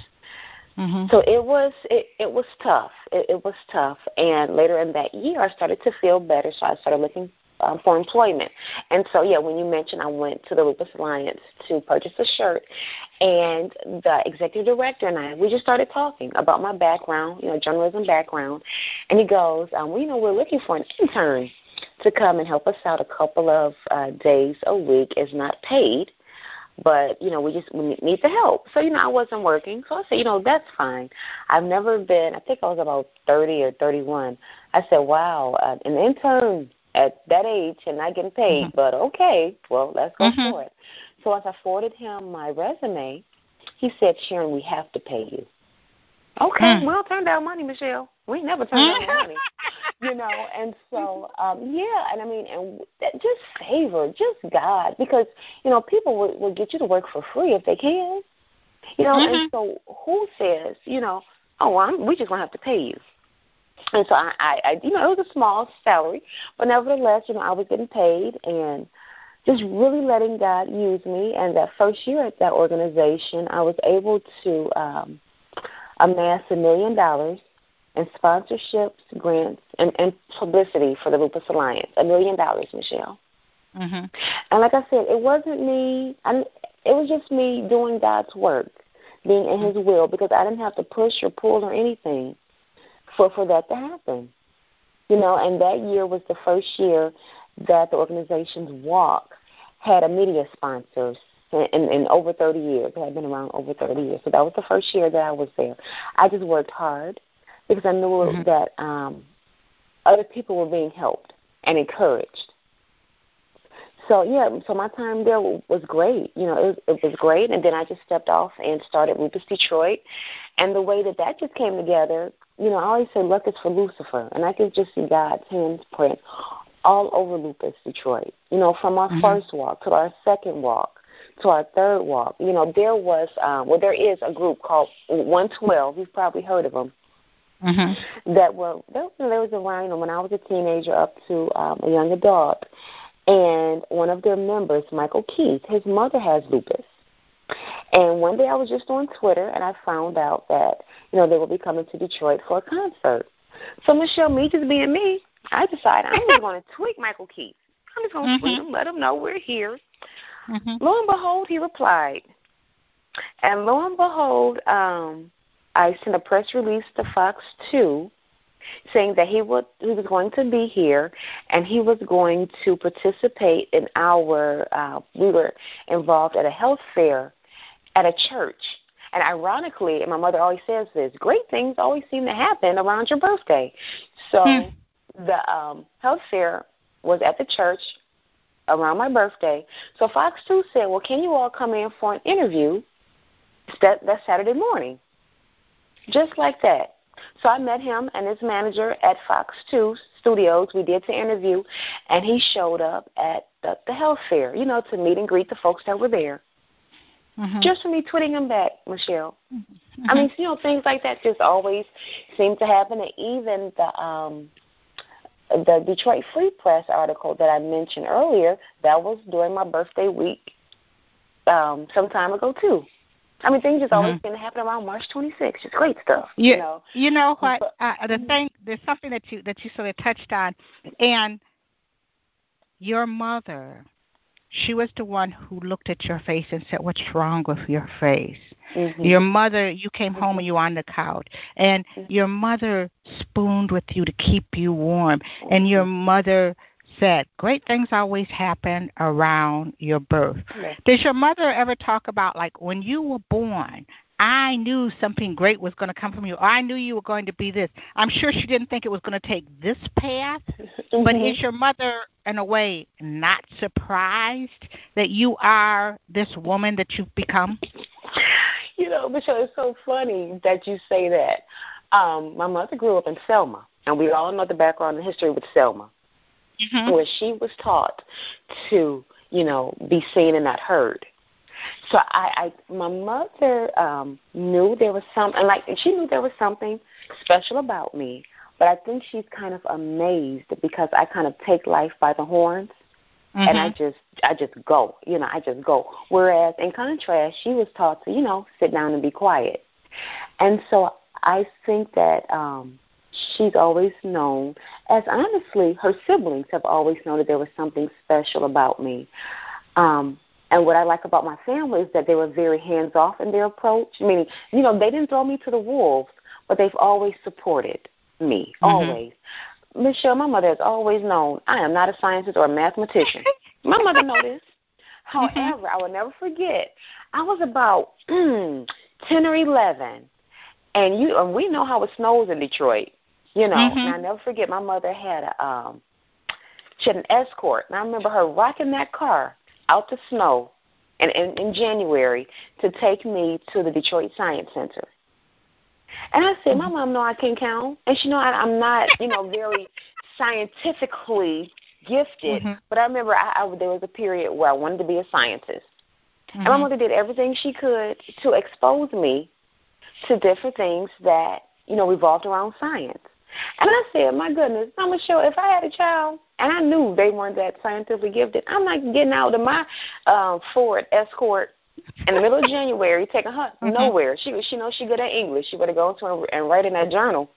Mm-hmm.
So it was it, it was tough. It, it was tough. And later in that year, I started to feel better. So I started looking um, for employment. And so, yeah, when you mentioned I went to the Lupus Alliance to purchase a shirt, and the executive director and I, we just started talking about my background, you know, journalism background. And he goes, um, well, you know, we're looking for an intern to come and help us out a couple of uh, days a week. is not paid. But you know we just we need the help. So you know I wasn't working, so I said you know that's fine. I've never been. I think I was about thirty or thirty one. I said wow, uh, an intern at that age and not getting paid, mm-hmm. but okay, well let's go mm-hmm. for it. So as I forwarded him my resume, he said, Sharon, we have to pay you. Okay, mm. well, turn down money, Michelle. We never turn down money, you know. And so, um, yeah, and I mean, and just favor, just God, because you know people will, will get you to work for free if they can, you know. Mm-hmm. And so, who says, you know, oh, I'm, we just gonna have to pay you? And so, I, I, I, you know, it was a small salary, but nevertheless, you know, I was getting paid, and just really letting God use me. And that first year at that organization, I was able to. um amass a million dollars in sponsorships, grants, and, and publicity for the Lupus Alliance. A million dollars, Michelle. Mm-hmm. And like I said, it wasn't me. I, it was just me doing God's work, being in His will, because I didn't have to push or pull or anything for for that to happen. You know, and that year was the first year that the organization's walk had a media sponsor in, in over 30 years. I had been around over 30 years. So that was the first year that I was there. I just worked hard because I knew mm-hmm. that um, other people were being helped and encouraged. So yeah, so my time there was great. You know, it was, it was great, and then I just stepped off and started Lupus Detroit. And the way that that just came together, you know, I always say luck is for Lucifer, and I can just see God's handprint all over Lupus Detroit. You know, from our mm-hmm. first walk to our second walk to our third walk. You know, there was, um, well, there is a group called 112. You've probably heard of them. Mm-hmm. That were there, there was around you know, when I was a teenager up to um, a young adult, and one of their members, Michael Keith, his mother has lupus. And one day I was just on Twitter and I found out that you know they will be coming to Detroit for a concert. So Michelle, me just being me, I decided I'm just going to tweet Michael Keith. I'm just going to mm-hmm. tweet him, let him know we're here. Mm-hmm. Lo and behold, he replied. And lo and behold, um, I sent a press release to Fox 2 saying that he would he was going to be here and he was going to participate in our uh, we were involved at a health fair at a church and ironically and my mother always says this great things always seem to happen around your birthday so hmm. the um health fair was at the church around my birthday. So Fox 2 said, well, can you all come in for an interview that, that Saturday morning? Just like that. So I met him and his manager at Fox 2 Studios. We did the interview, and he showed up at the, the health fair, you know, to meet and greet the folks that were there. Mm-hmm. Just for me tweeting him back, Michelle. Mm-hmm. I mean, you know, things like that just always seem to happen. And even the um the Detroit Free Press article that I mentioned earlier, that was during my birthday week um, some time ago too. I mean, things just always mm-hmm. seem to happen around March 26th. Just great stuff.
You,
you know,
you know what? But, uh, the thing, there's something that you that you sort of touched on, and your mother she was the one who looked at your face and said, What's wrong with your face? Mm-hmm. Your mother, you came home and you were on the couch, and mm-hmm. your mother spooned with you to keep you warm, and your mm-hmm. mother said, Great things always happen around your birth. Does your mother ever talk about, like, when you were born, I knew something great was going to come from you. or I knew you were going to be this. I'm sure she didn't think it was going to take this path. Mm-hmm. But is your mother, in a way, not surprised that you are this woman that you've become?
You know, Michelle, it's so funny that you say that. Um, my mother grew up in Selma, and we all know the background and history with Selma, mm-hmm. where she was taught to, you know, be seen and not heard. So I, I my mother um knew there was something like she knew there was something special about me, but I think she's kind of amazed because I kind of take life by the horns. Mm-hmm. and I mm-hmm. just I just go, you know, I just go. Whereas in contrast, she was taught to, you know, sit down and be quiet. And so I think that um she's always known as honestly her siblings have always known that there was something special about me. Um and what I like about my family is that they were very hands off in their approach. Meaning, you know, they didn't throw me to the wolves, but they've always supported me. Mm-hmm. Always. Michelle, my mother has always known I am not a scientist or a mathematician. my mother knows this. However, mm-hmm. I will never forget. I was about mm, ten or eleven, and you and we know how it snows in Detroit. You know, mm-hmm. and I never forget. My mother had a um, she had an escort, and I remember her rocking that car out the snow, and in, in January to take me to the Detroit Science Center. And I said, my mm-hmm. mom know I can count, and she know I, I'm not, you know, very scientifically gifted. Mm-hmm. But I remember I, I, there was a period where I wanted to be a scientist, mm-hmm. and my mm-hmm. mother did everything she could to expose me to different things that you know revolved around science. And I said, my goodness, I'm gonna show if I had a child and I knew they weren't that scientifically gifted, I'm not getting out of my um, Ford Escort in the middle of January, taking her mm-hmm. nowhere. She she knows she good at English. She better go into and write in that journal.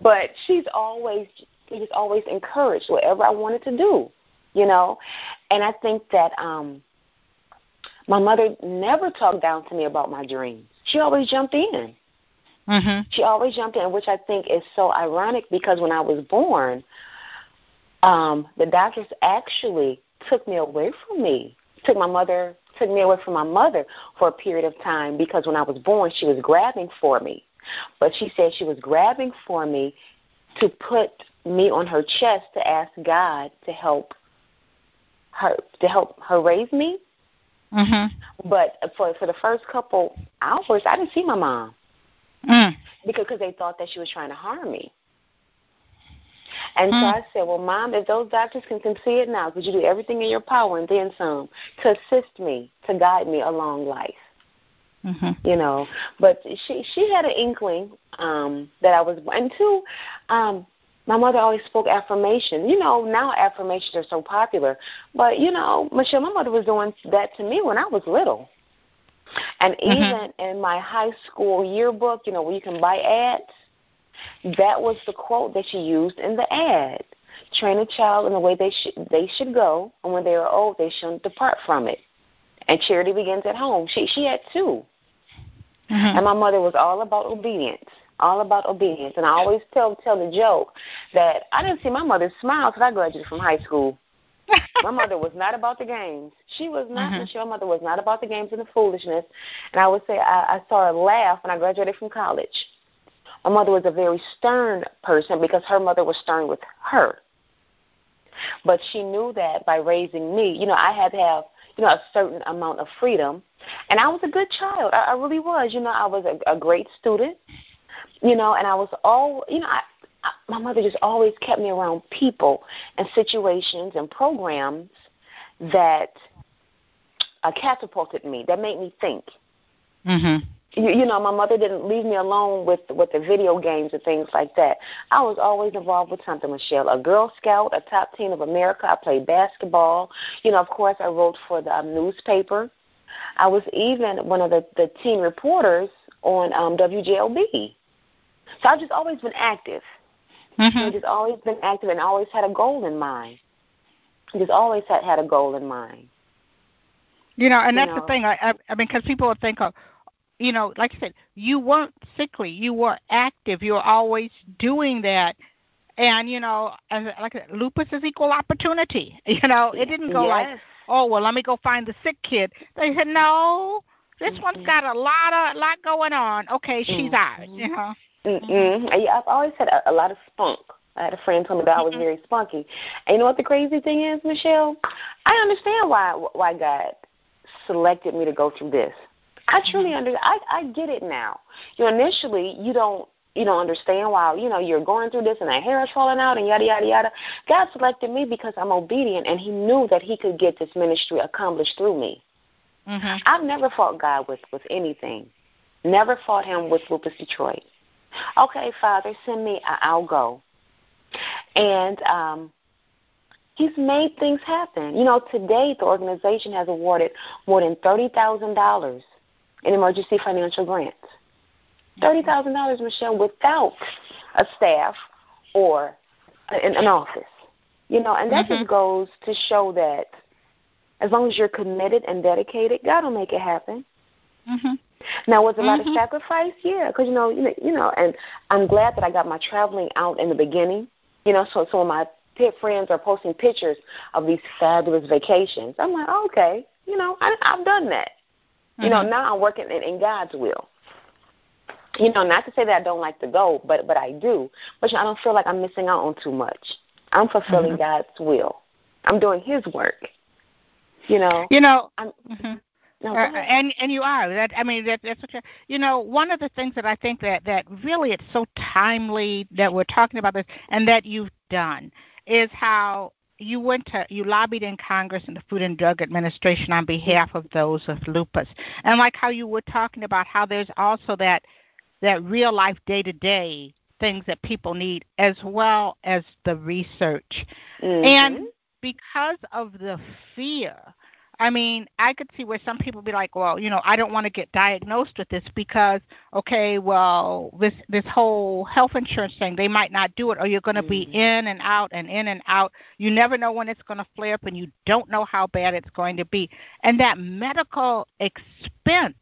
But she's always she was always encouraged whatever I wanted to do, you know. And I think that um my mother never talked down to me about my dreams. She always jumped in. Mm-hmm. She always jumped in, which I think is so ironic because when I was born, um, the doctors actually took me away from me, took my mother, took me away from my mother for a period of time because when I was born, she was grabbing for me. But she said she was grabbing for me to put me on her chest to ask God to help her to help her raise me. Mm-hmm. But for for the first couple hours, I didn't see my mom mm. because cause they thought that she was trying to harm me. And mm. so I said, Well, Mom, if those doctors can, can see it now, could you do everything in your power and then some to assist me, to guide me along life? Mm-hmm. You know, but she she had an inkling um that I was, and two, um, my mother always spoke affirmation. You know, now affirmations are so popular, but you know, Michelle, my mother was doing that to me when I was little. And mm-hmm. even in my high school yearbook, you know, where you can buy ads, that was the quote that she used in the ad. Train a child in the way they should they should go, and when they are old, they shouldn't depart from it. And charity begins at home. She she had 2 mm-hmm. and my mother was all about obedience, all about obedience. And I always tell tell the joke that I didn't see my mother smile until I graduated from high school my mother was not about the games. She was not. Mm-hmm. Michelle mother was not about the games and the foolishness. And I would say I, I saw her laugh when I graduated from college. My mother was a very stern person because her mother was stern with her. But she knew that by raising me, you know, I had to have, you know, a certain amount of freedom. And I was a good child. I, I really was. You know, I was a, a great student. You know, and I was all, you know, I, my mother just always kept me around people and situations and programs that uh, catapulted me, that made me think. Mm-hmm. You, you know, my mother didn't leave me alone with with the video games and things like that. I was always involved with something, Michelle. A Girl Scout, a Top Teens of America. I played basketball. You know, of course, I wrote for the um, newspaper. I was even one of the the teen reporters on um, WJLB. So I've just always been active. Mm-hmm. just always been active and always had a goal in mind. Just always had had a goal in mind.
You know, and you that's know. the thing. I, I, I mean, because people would think of, you know, like I said, you weren't sickly. You were active. You were always doing that. And you know, and like lupus is equal opportunity. You know, it didn't go yes. like, oh well, let me go find the sick kid. They said, no, this mm-hmm. one's got a lot of lot going on. Okay, she's mm-hmm. ours. You know.
Mm-mm. I've always had a, a lot of spunk. I had a friend tell me that I was mm-hmm. very spunky. And you know what the crazy thing is, Michelle? I understand why why God selected me to go through this. I truly mm-hmm. under I I get it now. You know, initially you don't you don't understand why you know you're going through this and that hair is falling out and yada yada yada. God selected me because I'm obedient and He knew that He could get this ministry accomplished through me. Mm-hmm. I've never fought God with with anything. Never fought Him with Lupus Detroit. Okay, Father, send me. I'll go. And um, he's made things happen. You know, today the organization has awarded more than thirty thousand dollars in emergency financial grants. Thirty thousand dollars, Michelle, without a staff or an, an office. You know, and that mm-hmm. just goes to show that as long as you're committed and dedicated, God will make it happen. Mm-hmm. Now, was a mm-hmm. lot of mm-hmm. sacrifice? Yeah, because you know, you know, you know, and I'm glad that I got my traveling out in the beginning. You know, so so my pit friends are posting pictures of these fabulous vacations. I'm like, oh, okay, you know, I, I've done that. You know, mm-hmm. now I'm working in, in God's will. You know, not to say that I don't like to go, but but I do. But you know, I don't feel like I'm missing out on too much. I'm fulfilling mm-hmm. God's will. I'm doing His work. You know.
You know. I'm, mm-hmm. No, uh, and and you are that. I mean, that, that's what you. You know, one of the things that I think that that really it's so timely that we're talking about this, and that you've done is how you went to you lobbied in Congress and the Food and Drug Administration on behalf of those with lupus, and like how you were talking about how there's also that that real life day to day things that people need as well as the research,
mm-hmm.
and because of the fear I mean, I could see where some people be like, well, you know, I don't want to get diagnosed with this because, okay, well, this this whole health insurance thing, they might not do it, or you're going to mm-hmm. be in and out and in and out. You never know when it's going to flare up, and you don't know how bad it's going to be. And that medical expense,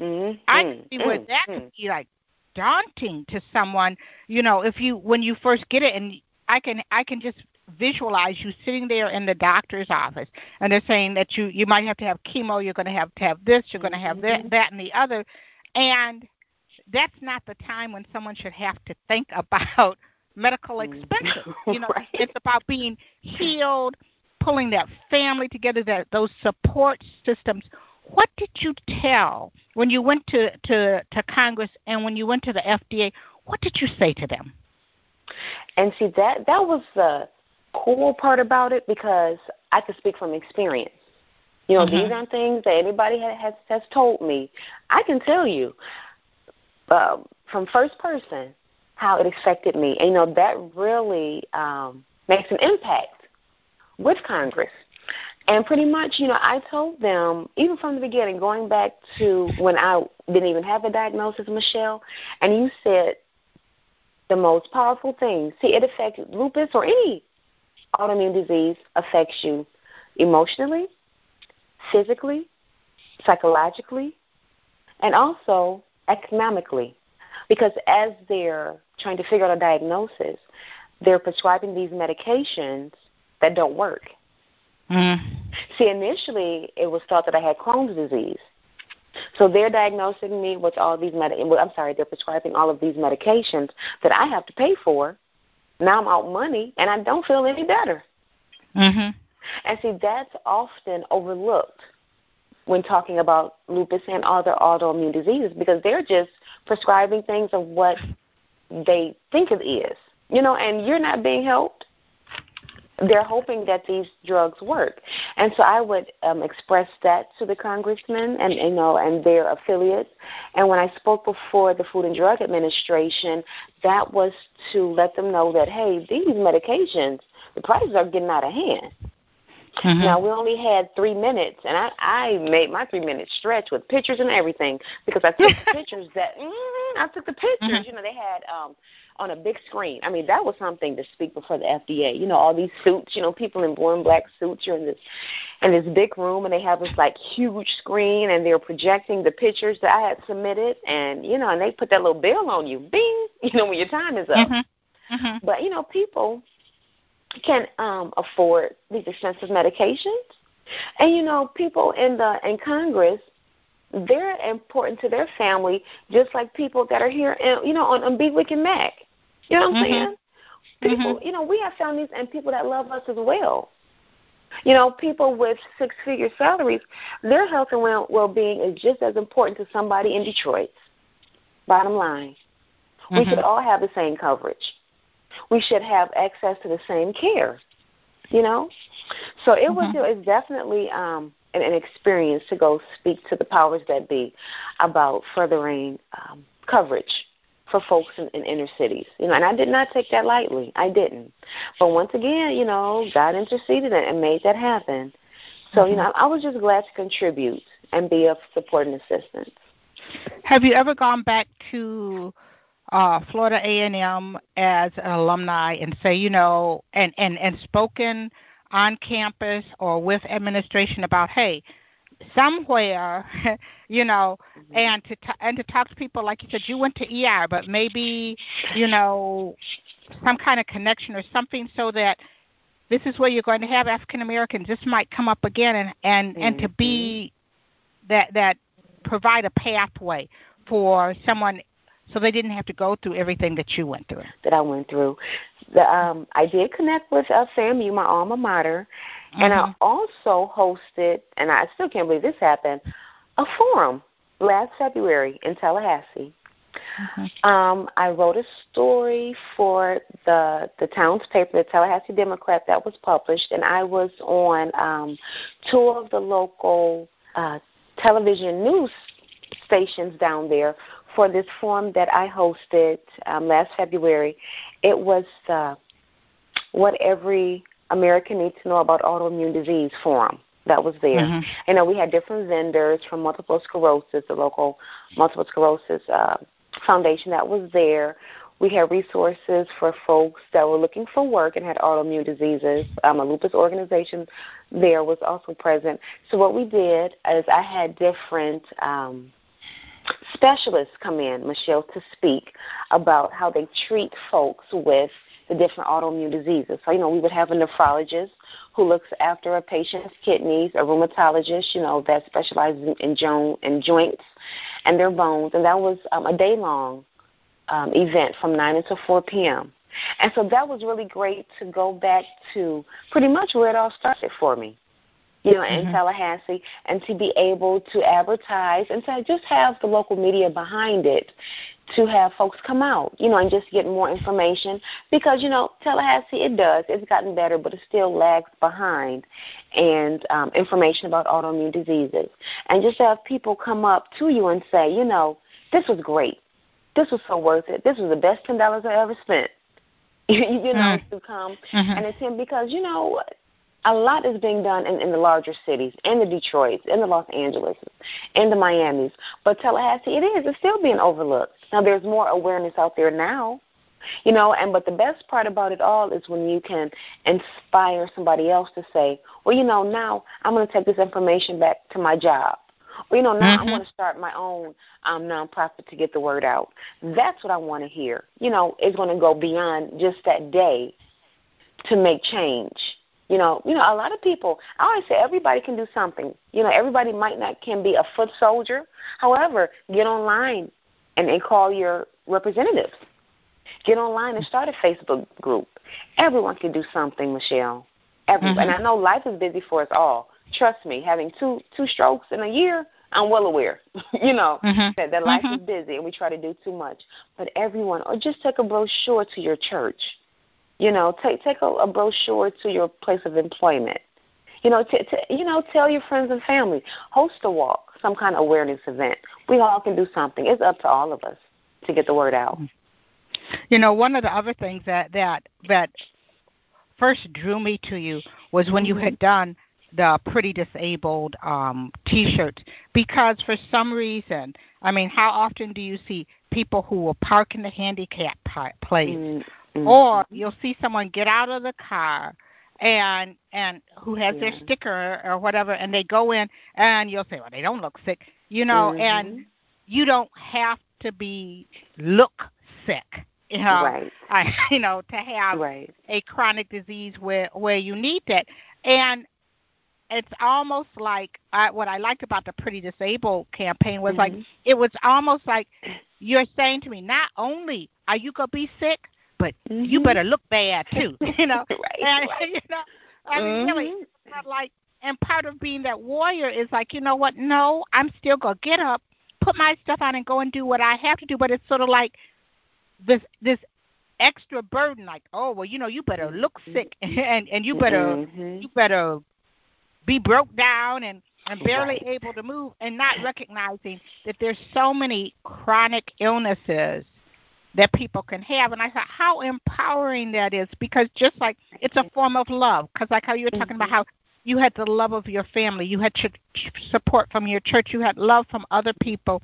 mm-hmm.
I can see where that mm-hmm. could be like daunting to someone. You know, if you when you first get it, and I can I can just visualize you sitting there in the doctor's office and they're saying that you you might have to have chemo you're going to have to have this you're going to have that, mm-hmm. that and the other and that's not the time when someone should have to think about medical mm-hmm. expenses you know
right.
it's about being healed pulling that family together that those support systems what did you tell when you went to to to congress and when you went to the fda what did you say to them
and see that that was the cool part about it because I could speak from experience. You know,
mm-hmm.
these aren't things that anybody has has told me. I can tell you uh, from first person how it affected me. And, you know, that really um, makes an impact with Congress. And pretty much, you know, I told them, even from the beginning, going back to when I didn't even have a diagnosis, Michelle, and you said the most powerful thing. See, it affected lupus or any autoimmune disease affects you emotionally, physically, psychologically, and also economically. Because as they're trying to figure out a diagnosis, they're prescribing these medications that don't work.
Mm.
See, initially it was thought that I had Crohn's disease. So they're diagnosing me with all these med. I'm sorry, they're prescribing all of these medications that I have to pay for now I'm out money and I don't feel any better.
Mhm.
And see, that's often overlooked when talking about lupus and other autoimmune diseases because they're just prescribing things of what they think it is. You know, and you're not being helped they're hoping that these drugs work. And so I would um, express that to the congressmen and you know and their affiliates. And when I spoke before the Food and Drug Administration, that was to let them know that hey, these medications, the prices are getting out of hand.
Mm-hmm.
Now we only had three minutes, and I I made my three minute stretch with pictures and everything because I took the pictures that mm, I took the pictures. Mm-hmm. You know, they had um on a big screen. I mean, that was something to speak before the FDA. You know, all these suits. You know, people in blue and black suits. You're in this in this big room, and they have this like huge screen, and they're projecting the pictures that I had submitted, and you know, and they put that little bill on you, bing. You know, when your time is up.
Mm-hmm. Mm-hmm.
But you know, people can um, afford these expensive medications. And you know, people in the in Congress, they're important to their family, just like people that are here, in, you know, on, on Bewick and Mack. You know what I'm
mm-hmm.
saying? People,
mm-hmm.
you know, we have families and people that love us as well. You know, people with six-figure salaries, their health and well-being is just as important to somebody in Detroit. Bottom line, we
Mm-hmm.
should all have the same coverage we should have access to the same care. You know, so it was.
Mm-hmm.
It's definitely um, an, an experience to go speak to the powers that be about furthering um, coverage for folks in, in inner cities. You know, and I did not take that lightly. I didn't. But once again, you know, God interceded and made that happen. So
mm-hmm.
you know, I was just glad to contribute and be of support and assistance.
Have you ever gone back to uh, Florida A&M as an alumni and say, you know, and, and, and spoken on campus or with administration about, hey, somewhere, you know,
mm-hmm.
and to t- and to talk to people like you said, you went to ER, but maybe, you know, some kind of connection or something so that this is where you're going to have African Americans. This might come up again, and and mm-hmm. and to be mm-hmm. that that provide a pathway for someone so they didn't have to go through everything that you went through.
That I went through. The, um, I did connect with uh, FAMU, my alma mater, mm-hmm. and I mm-hmm. also hosted, and I still can't believe this happened, a forum last February in Tallahassee. Mm-hmm. Um, I wrote a story for the the town's paper, the Tallahassee Democrat, that was published, and I was on um, two of the local uh, television news stations down there for this forum that I hosted um, last February. It was the What Every American Needs to Know About Autoimmune Disease forum that was there. Mm-hmm. You know, we had different vendors from multiple sclerosis, the local multiple sclerosis uh, foundation that was there. We had resources for folks that were looking for work and had autoimmune diseases. Um, a lupus organization there was also present. So what we did is I had different um, specialists come in, Michelle, to speak about how they treat folks with the different autoimmune diseases. So, you know, we would have a nephrologist who looks after a patient's kidneys, a rheumatologist, you know, that specializes in, in, jo- in joints and their bones. And that was um, a day long um, event from 9 until 4 p.m. And so that was really great to go back to pretty much where it all started for me you know, in mm-hmm. Tallahassee, and to be able to advertise and to just have the local media behind it to have folks come out, you know, and just get more information because, you know, Tallahassee, it does. It's gotten better, but it still lags behind and um, information about autoimmune diseases. And just have people come up to you and say, you know, this was great. This was so worth it. This was the best $10 I ever spent. you know, mm-hmm. to come mm-hmm. and attend because, you know, a lot is being done in, in the larger cities, in the Detroits, in the Los Angeles, in the Miamis. But Tallahassee, it is. It's still being overlooked. Now, there's more awareness out there now, you know. And but the best part about it all is when you can inspire somebody else to say, well, you know, now I'm going to take this information back to my job. Or, you know, now mm-hmm. I'm going to start my own um, nonprofit to get the word out. That's what I want to hear. You know, it's going to go beyond just that day to make change you know, you know, a lot of people. I always say everybody can do something. You know, everybody might not can be a foot soldier. However, get online and, and call your representatives. Get online and start a Facebook group. Everyone can do something, Michelle. Everyone. Mm-hmm. And I know life is busy for us all. Trust me, having two two strokes in a year, I'm well aware, you know, mm-hmm. that, that life mm-hmm. is busy and we try to do too much. But everyone, or just take a brochure to your church you know, take take a, a brochure to your place of employment. You know, t- t- you know, tell your friends and family. Host a walk, some kind of awareness event. We all can do something. It's up to all of us to get the word out.
You know, one of the other things that that that first drew me to you was when you had done the pretty disabled um t-shirts because for some reason i mean how often do you see people who will park in the handicap place mm, Mm-hmm. Or you'll see someone get out of the car and and who has yeah. their sticker or whatever and they go in and you'll say, Well, they don't look sick you know, mm-hmm. and you don't have to be look sick. You know,
right.
I, you know, to have
right.
a chronic disease where where you need that, and it's almost like I, what I liked about the Pretty Disabled campaign was mm-hmm. like it was almost like you're saying to me, not only are you gonna be sick, but mm-hmm. you better look bad too, you know.
right, and,
right. You know, I mean, mm-hmm. really, like, and part of being that warrior is like, you know what? No, I'm still gonna get up, put my stuff on, and go and do what I have to do. But it's sort of like this this extra burden, like, oh well, you know, you better look mm-hmm. sick, and and you better mm-hmm. you better be broke down and and barely right. able to move, and not recognizing that there's so many chronic illnesses that people can have. And I thought how empowering that is because just like it's a form of love, because like how you were talking mm-hmm. about how you had the love of your family, you had ch- support from your church, you had love from other people.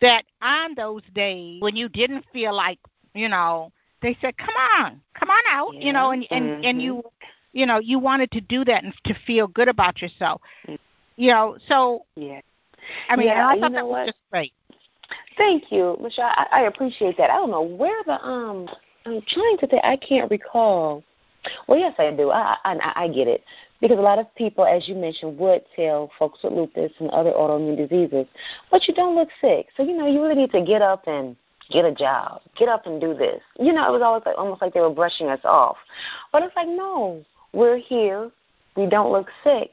That on those days when you didn't feel like, you know, they said, "Come on, come on out," yeah. you know, and and mm-hmm. and you, you know, you wanted to do that and to feel good about yourself, you know. So
yeah,
I mean,
yeah,
I thought
that
was just great.
Thank you, Michelle. I, I appreciate that. I don't know where the um I'm trying to think I can't recall Well, yes, I do. I, I I get it because a lot of people, as you mentioned, would tell folks with lupus and other autoimmune diseases, but you don't look sick. So you know, you really need to get up and get a job, get up and do this. You know, it was always like almost like they were brushing us off. But it's like, no, we're here. We don't look sick.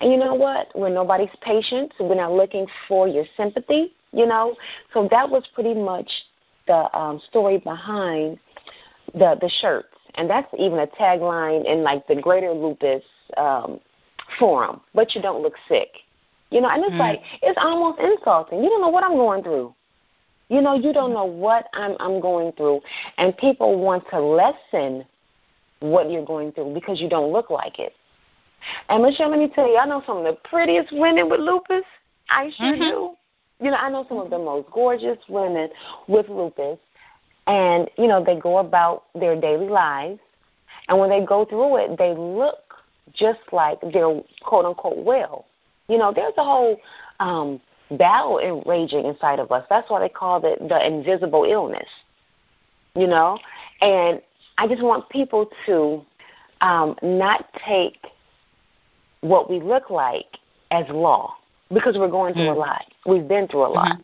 And you know what? We're nobody's patient, so we're not looking for your sympathy. You know, so that was pretty much the um, story behind the the shirts, and that's even a tagline in like the Greater Lupus um, Forum. But you don't look sick, you know. And it's mm. like it's almost insulting. You don't know what I'm going through. You know, you don't know what I'm I'm going through, and people want to lessen what you're going through because you don't look like it. And Michelle, let me tell you, I know some of the prettiest women with lupus. I sure mm-hmm. do. You know, I know some of the most gorgeous women with lupus, and you know they go about their daily lives, and when they go through it, they look just like they're quote unquote well. You know, there's a whole um, battle raging inside of us. That's why they call it the invisible illness. You know, and I just want people to um, not take what we look like as law because we're going through mm. a lot. We've been through a lot. Mm-hmm.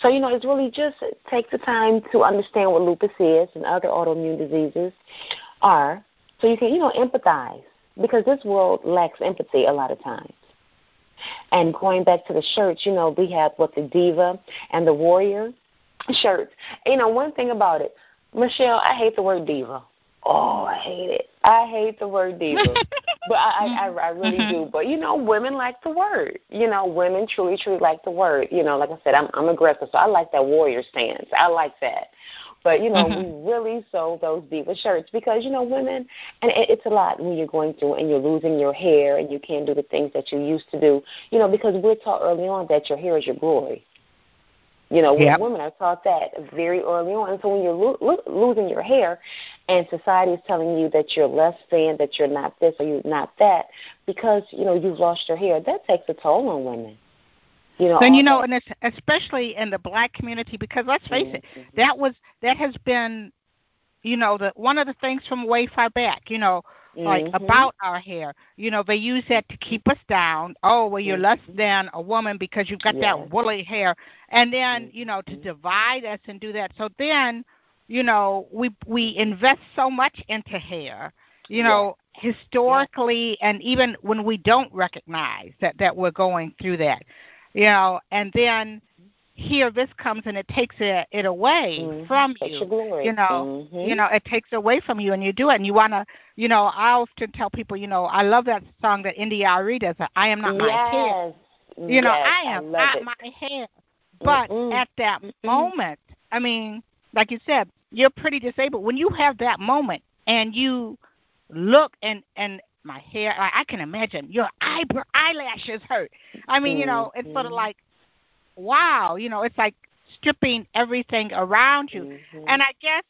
So, you know, it's really just take the time to understand what lupus is and other autoimmune diseases are so you can, you know, empathize because this world lacks empathy a lot of times. And going back to the shirts, you know, we have what the diva and the warrior shirts. You know, one thing about it, Michelle, I hate the word diva. Oh, I hate it. I hate the word diva. but I, I, I really mm-hmm. do. But you know, women like the word. You know, women truly, truly like the word. You know, like I said, I'm I'm aggressive, so I like that warrior stance. I like that. But you know, mm-hmm. we really sold those diva shirts because you know, women, and it, it's a lot when you're going through and you're losing your hair and you can't do the things that you used to do. You know, because we're taught early on that your hair is your glory. You know, yep. women are taught that very early on. And so when you're lo- lo- losing your hair, and society is telling you that you're less than, that you're not this or you're not that, because you know you've lost your hair, that takes a toll on women. You know,
and you know, that. and especially in the black community, because let's face mm-hmm. it, that was that has been, you know, the one of the things from way far back. You know, like mm-hmm. about our hair. You know, they use that to keep us down. Oh, well, you're less mm-hmm. than a woman because you've got yes. that woolly hair, and then you know to mm-hmm. divide us and do that. So then, you know, we we invest so much into hair. You know, yes. historically, yes. and even when we don't recognize that that we're going through that, you know, and then here this comes and it takes it, it away mm-hmm. from you. You know, mm-hmm. you know, it takes away from you, and you do it, and you want to. You know, I often tell people, you know, I love that song that india India.Arie does. I am not
yes.
my hair. You
yes,
know, I am
I
not my hair. But mm at that moment, I mean, like you said, you're pretty disabled. When you have that moment and you look and and my hair, I, I can imagine your eyebrow eyelashes hurt. I mean, you know, it's sort of like wow, you know, it's like stripping everything around you. Mm-hmm. And I guess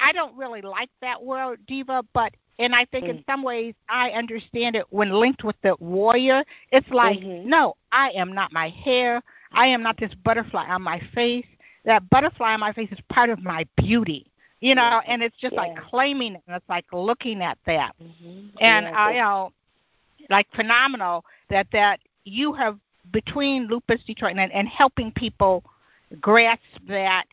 I don't really like that word diva, but and I think mm-hmm. in mm. some ways I understand it when linked with the warrior. It's like, mm-hmm. no, I am not my hair. I am not this butterfly on my face. That butterfly on my face is part of my beauty. You know, and it's just yeah. like claiming it and it's like looking at that. Mm-hmm. And yeah, I you know like phenomenal that that you have between Lupus Detroit and, and helping people grasp that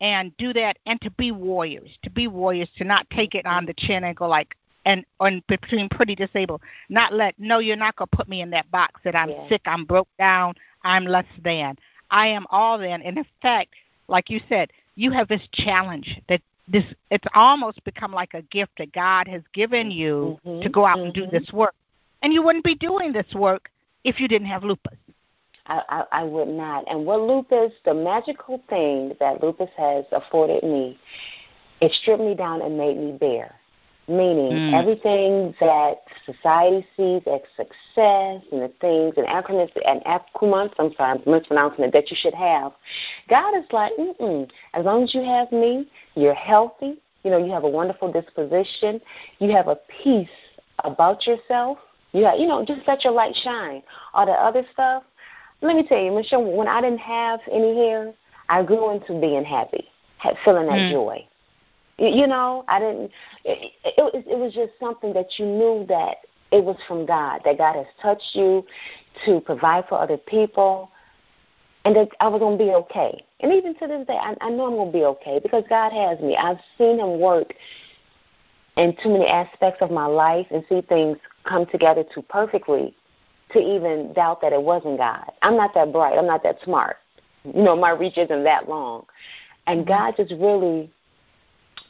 and do that and to be warriors, to be warriors, to not take it on the chin and go like and on between pretty disabled, not let no, you're not gonna put me in that box that I'm yeah. sick, I'm broke down, I'm less than. I am all then. And in fact, like you said, you have this challenge that this it's almost become like a gift that God has given you mm-hmm, to go out mm-hmm. and do mm-hmm. this work. And you wouldn't be doing this work if you didn't have lupus.
I, I, I would not. And what lupus, the magical thing that lupus has afforded me, it stripped me down and made me bare. Meaning mm. everything that society sees as success and the things and acronyms and acronyms, I'm sorry, I'm mispronouncing it, that you should have. God is like, mm As long as you have me, you're healthy. You know, you have a wonderful disposition. You have a peace about yourself. You have, you know, just let your light shine. All the other stuff, let me tell you, Michelle, when I didn't have any hair, I grew into being happy, feeling that mm. joy. You know, I didn't. It, it, it was just something that you knew that it was from God. That God has touched you to provide for other people, and that I was going to be okay. And even to this day, I, I know I'm going to be okay because God has me. I've seen Him work in too many aspects of my life and see things come together too perfectly to even doubt that it wasn't God. I'm not that bright. I'm not that smart. You know, my reach isn't that long. And mm-hmm. God just really,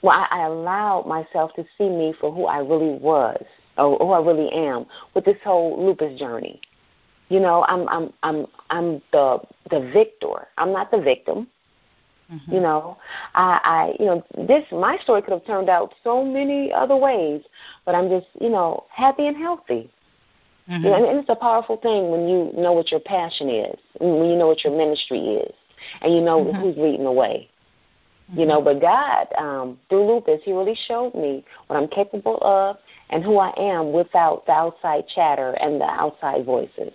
well, I, I allowed myself to see me for who I really was or who I really am with this whole lupus journey. You know, I'm I'm I'm I'm the the victor. I'm not the victim. Mm-hmm. You know, I, I, you know, this my story could have turned out so many other ways, but I'm just, you know, happy and healthy. Mm-hmm. You know, and it's a powerful thing when you know what your passion is, when you know what your ministry is, and you know mm-hmm. who's leading the way. You know, mm-hmm. but God, um, through lupus, He really showed me what I'm capable of and who I am without the outside chatter and the outside voices.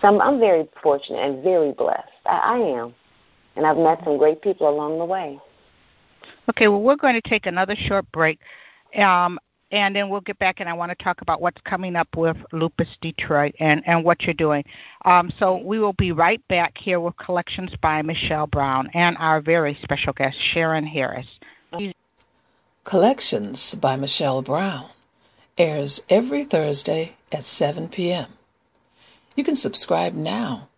So I'm, I'm very fortunate and very blessed. I, I am and I've met some great people along the way.
Okay, well, we're going to take another short break, um, and then we'll get back and I want to talk about what's coming up with Lupus Detroit and, and what you're doing. Um, so we will be right back here with Collections by Michelle Brown and our very special guest, Sharon Harris.
Collections by Michelle Brown airs every Thursday at 7 p.m. You can subscribe now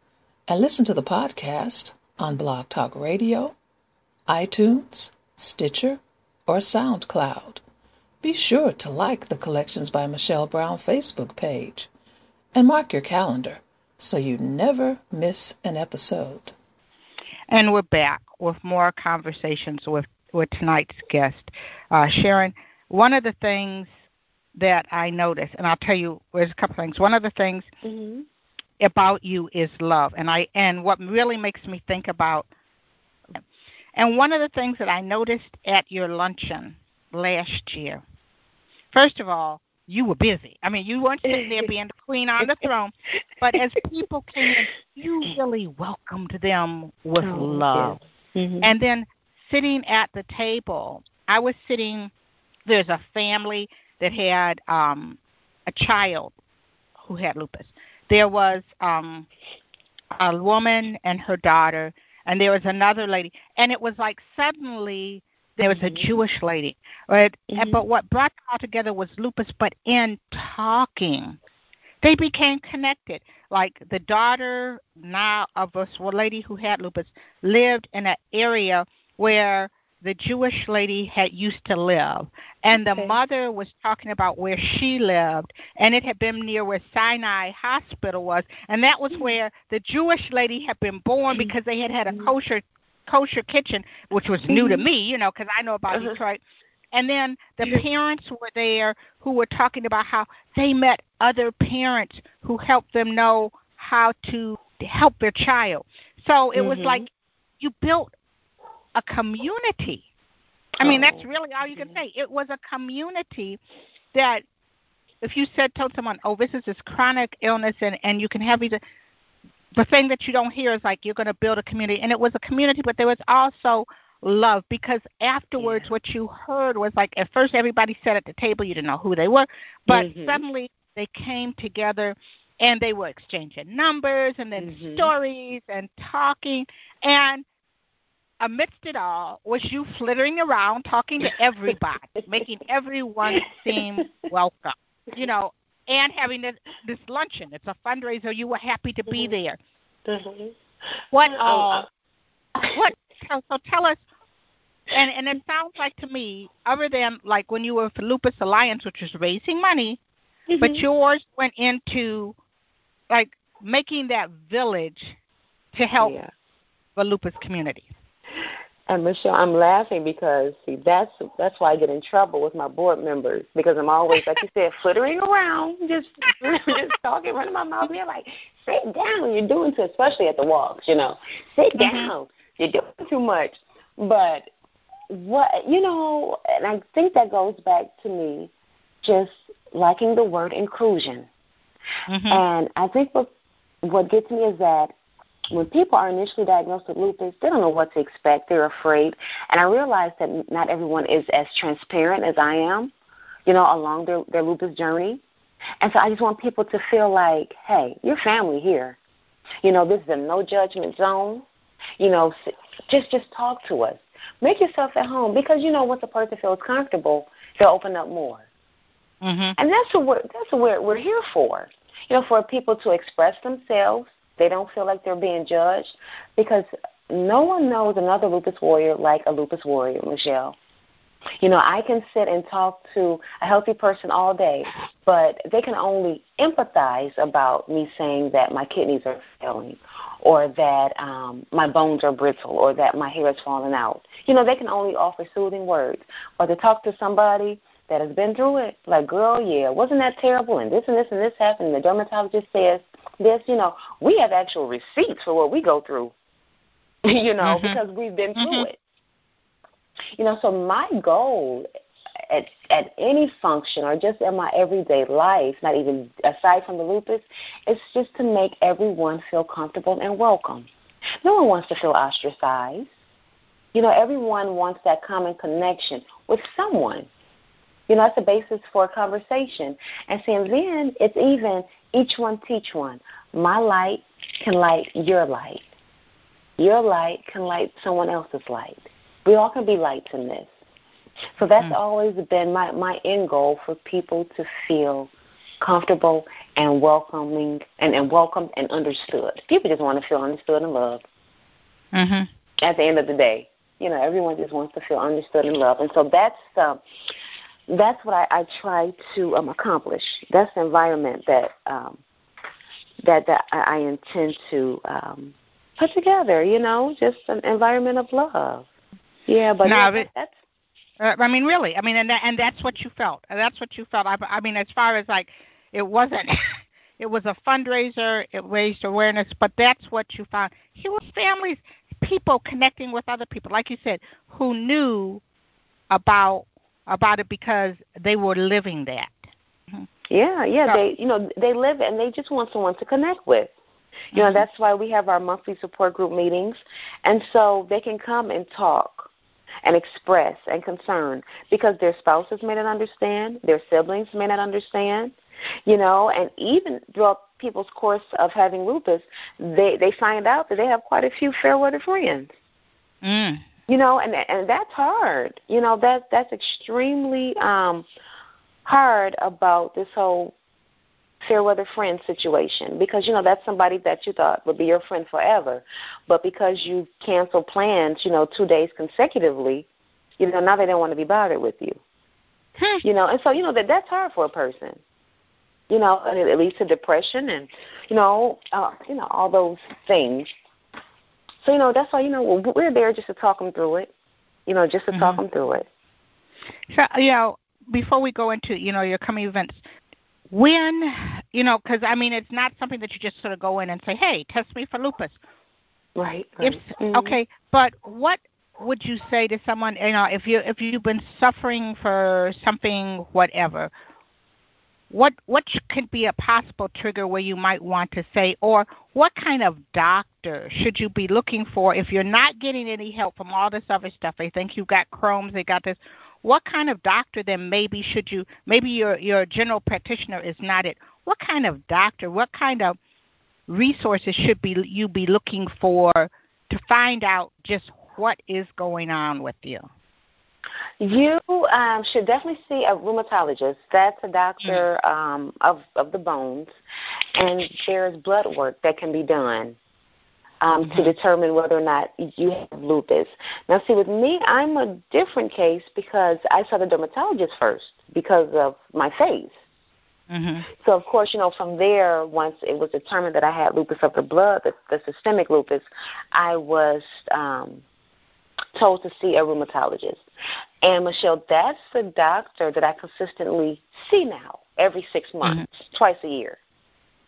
and listen to the podcast on Blog Talk Radio, iTunes, Stitcher, or SoundCloud. Be sure to like the Collections by Michelle Brown Facebook page and mark your calendar so you never miss an episode.
And we're back with more conversations with, with tonight's guest. Uh, Sharon, one of the things that I noticed, and I'll tell you, there's a couple things. One of the things mm-hmm about you is love. And I and what really makes me think about and one of the things that I noticed at your luncheon last year, first of all, you were busy. I mean, you weren't sitting there being the queen on the throne, but as people came in, you really welcomed them with oh, love. Mm-hmm. And then sitting at the table, I was sitting. There's a family that had um, a child who had lupus, there was um a woman and her daughter and there was another lady and it was like suddenly there was a mm-hmm. Jewish lady. Right? Mm-hmm. But what brought them all together was lupus, but in talking, they became connected. Like the daughter now of a lady who had lupus lived in an area where the Jewish lady had used to live. And the okay. mother was talking about where she lived, and it had been near where Sinai Hospital was, and that was where the Jewish lady had been born because they had had a kosher kosher kitchen, which was new to me, you know, because I know about uh-huh. Detroit. And then the parents were there who were talking about how they met other parents who helped them know how to help their child. So it mm-hmm. was like you built a community. I mean, that's oh. really all you can say. It was a community that if you said told someone, "Oh, this is this chronic illness," and and you can have these, the thing that you don't hear is like you're going to build a community, and it was a community, but there was also love because afterwards, yeah. what you heard was like at first everybody sat at the table, you didn't know who they were, but mm-hmm. suddenly they came together and they were exchanging numbers and then mm-hmm. stories and talking and amidst it all was you flittering around talking to everybody, making everyone seem welcome. You know, and having this, this luncheon. It's a fundraiser. You were happy to be mm-hmm. there. Mm-hmm. What all? Uh, what? So, so tell us. And and it sounds like to me, other than like when you were for Lupus Alliance, which was raising money, mm-hmm. but yours went into like making that village to help yeah. the lupus community.
And Michelle, I'm laughing because see that's that's why I get in trouble with my board members because I'm always like you said, flittering around, just just talking, running my mouth. They're like, "Sit down, you're doing too." Especially at the walks, you know, sit mm-hmm. down, you're doing too much. But what you know, and I think that goes back to me just liking the word inclusion. Mm-hmm. And I think what what gets me is that when people are initially diagnosed with lupus, they don't know what to expect. They're afraid. And I realize that not everyone is as transparent as I am, you know, along their, their lupus journey. And so I just want people to feel like, hey, you're family here. You know, this is a no judgment zone. You know, just just talk to us. Make yourself at home because you know once a person feels comfortable, they'll open up more.
Mm-hmm.
And that's what we're, that's what we're, we're here for. You know, for people to express themselves. They don't feel like they're being judged because no one knows another lupus warrior like a lupus warrior, Michelle. You know, I can sit and talk to a healthy person all day, but they can only empathize about me saying that my kidneys are failing or that um, my bones are brittle or that my hair is falling out. You know, they can only offer soothing words. Or to talk to somebody that has been through it, like, girl, yeah, wasn't that terrible? And this and this and this happened. And the dermatologist says this. You know, we have actual receipts for what we go through. you know, mm-hmm. because we've been through mm-hmm. it. You know, so my goal at at any function or just in my everyday life, not even aside from the lupus, is just to make everyone feel comfortable and welcome. No one wants to feel ostracized. You know, everyone wants that common connection with someone. You know, that's the basis for a conversation. And see, and then it's even each one teach one. My light can light your light. Your light can light someone else's light. We all can be lights in this. So that's mm. always been my, my end goal for people to feel comfortable and welcoming and, and welcomed and understood. People just want to feel understood and loved.
Mm-hmm.
At the end of the day, you know, everyone just wants to feel understood and loved, and so that's uh, that's what I, I try to um, accomplish. That's the environment that um, that that I intend to um, put together. You know, just an environment of love. Yeah, but
no,
that's.
Uh, I mean, really. I mean, and that, and that's what you felt. That's what you felt. I, I mean, as far as like, it wasn't. it was a fundraiser. It raised awareness, but that's what you found. Here was families, people connecting with other people, like you said, who knew about about it because they were living that.
Mm-hmm. Yeah, yeah, so, they you know they live and they just want someone to connect with. You mm-hmm. know that's why we have our monthly support group meetings, and so they can come and talk and express and concern because their spouses may not understand, their siblings may not understand, you know, and even throughout people's course of having lupus, they they find out that they have quite a few fair weather friends.
Mm.
You know, and and that's hard. You know, that that's extremely um hard about this whole fair weather friend situation because you know that's somebody that you thought would be your friend forever but because you cancel plans you know two days consecutively you know now they don't want to be bothered with you
hmm.
you know and so you know that that's hard for a person you know and it leads to depression and you know uh, you know all those things so you know that's why you know we're there just to talk them through it you know just to mm-hmm. talk them through it
so you know before we go into you know your coming events when you know because i mean it's not something that you just sort of go in and say hey test me for lupus
right, right.
If, mm-hmm. okay but what would you say to someone you know if you if you've been suffering for something whatever what what could be a possible trigger where you might want to say or what kind of doctor should you be looking for? If you're not getting any help from all this other stuff they think you've got crohn's they got this what kind of doctor then maybe should you maybe your your general practitioner is not it. What kind of doctor what kind of resources should be you be looking for to find out just what is going on with you
you um, should definitely see a rheumatologist. That's a doctor mm-hmm. um, of of the bones, and there's blood work that can be done um, mm-hmm. to determine whether or not you have lupus. Now, see, with me, I'm a different case because I saw the dermatologist first because of my face.
Mm-hmm.
So, of course, you know, from there, once it was determined that I had lupus of the blood, the, the systemic lupus, I was um, told to see a rheumatologist. And Michelle, that's the doctor that I consistently see now every six months, mm-hmm. twice a year.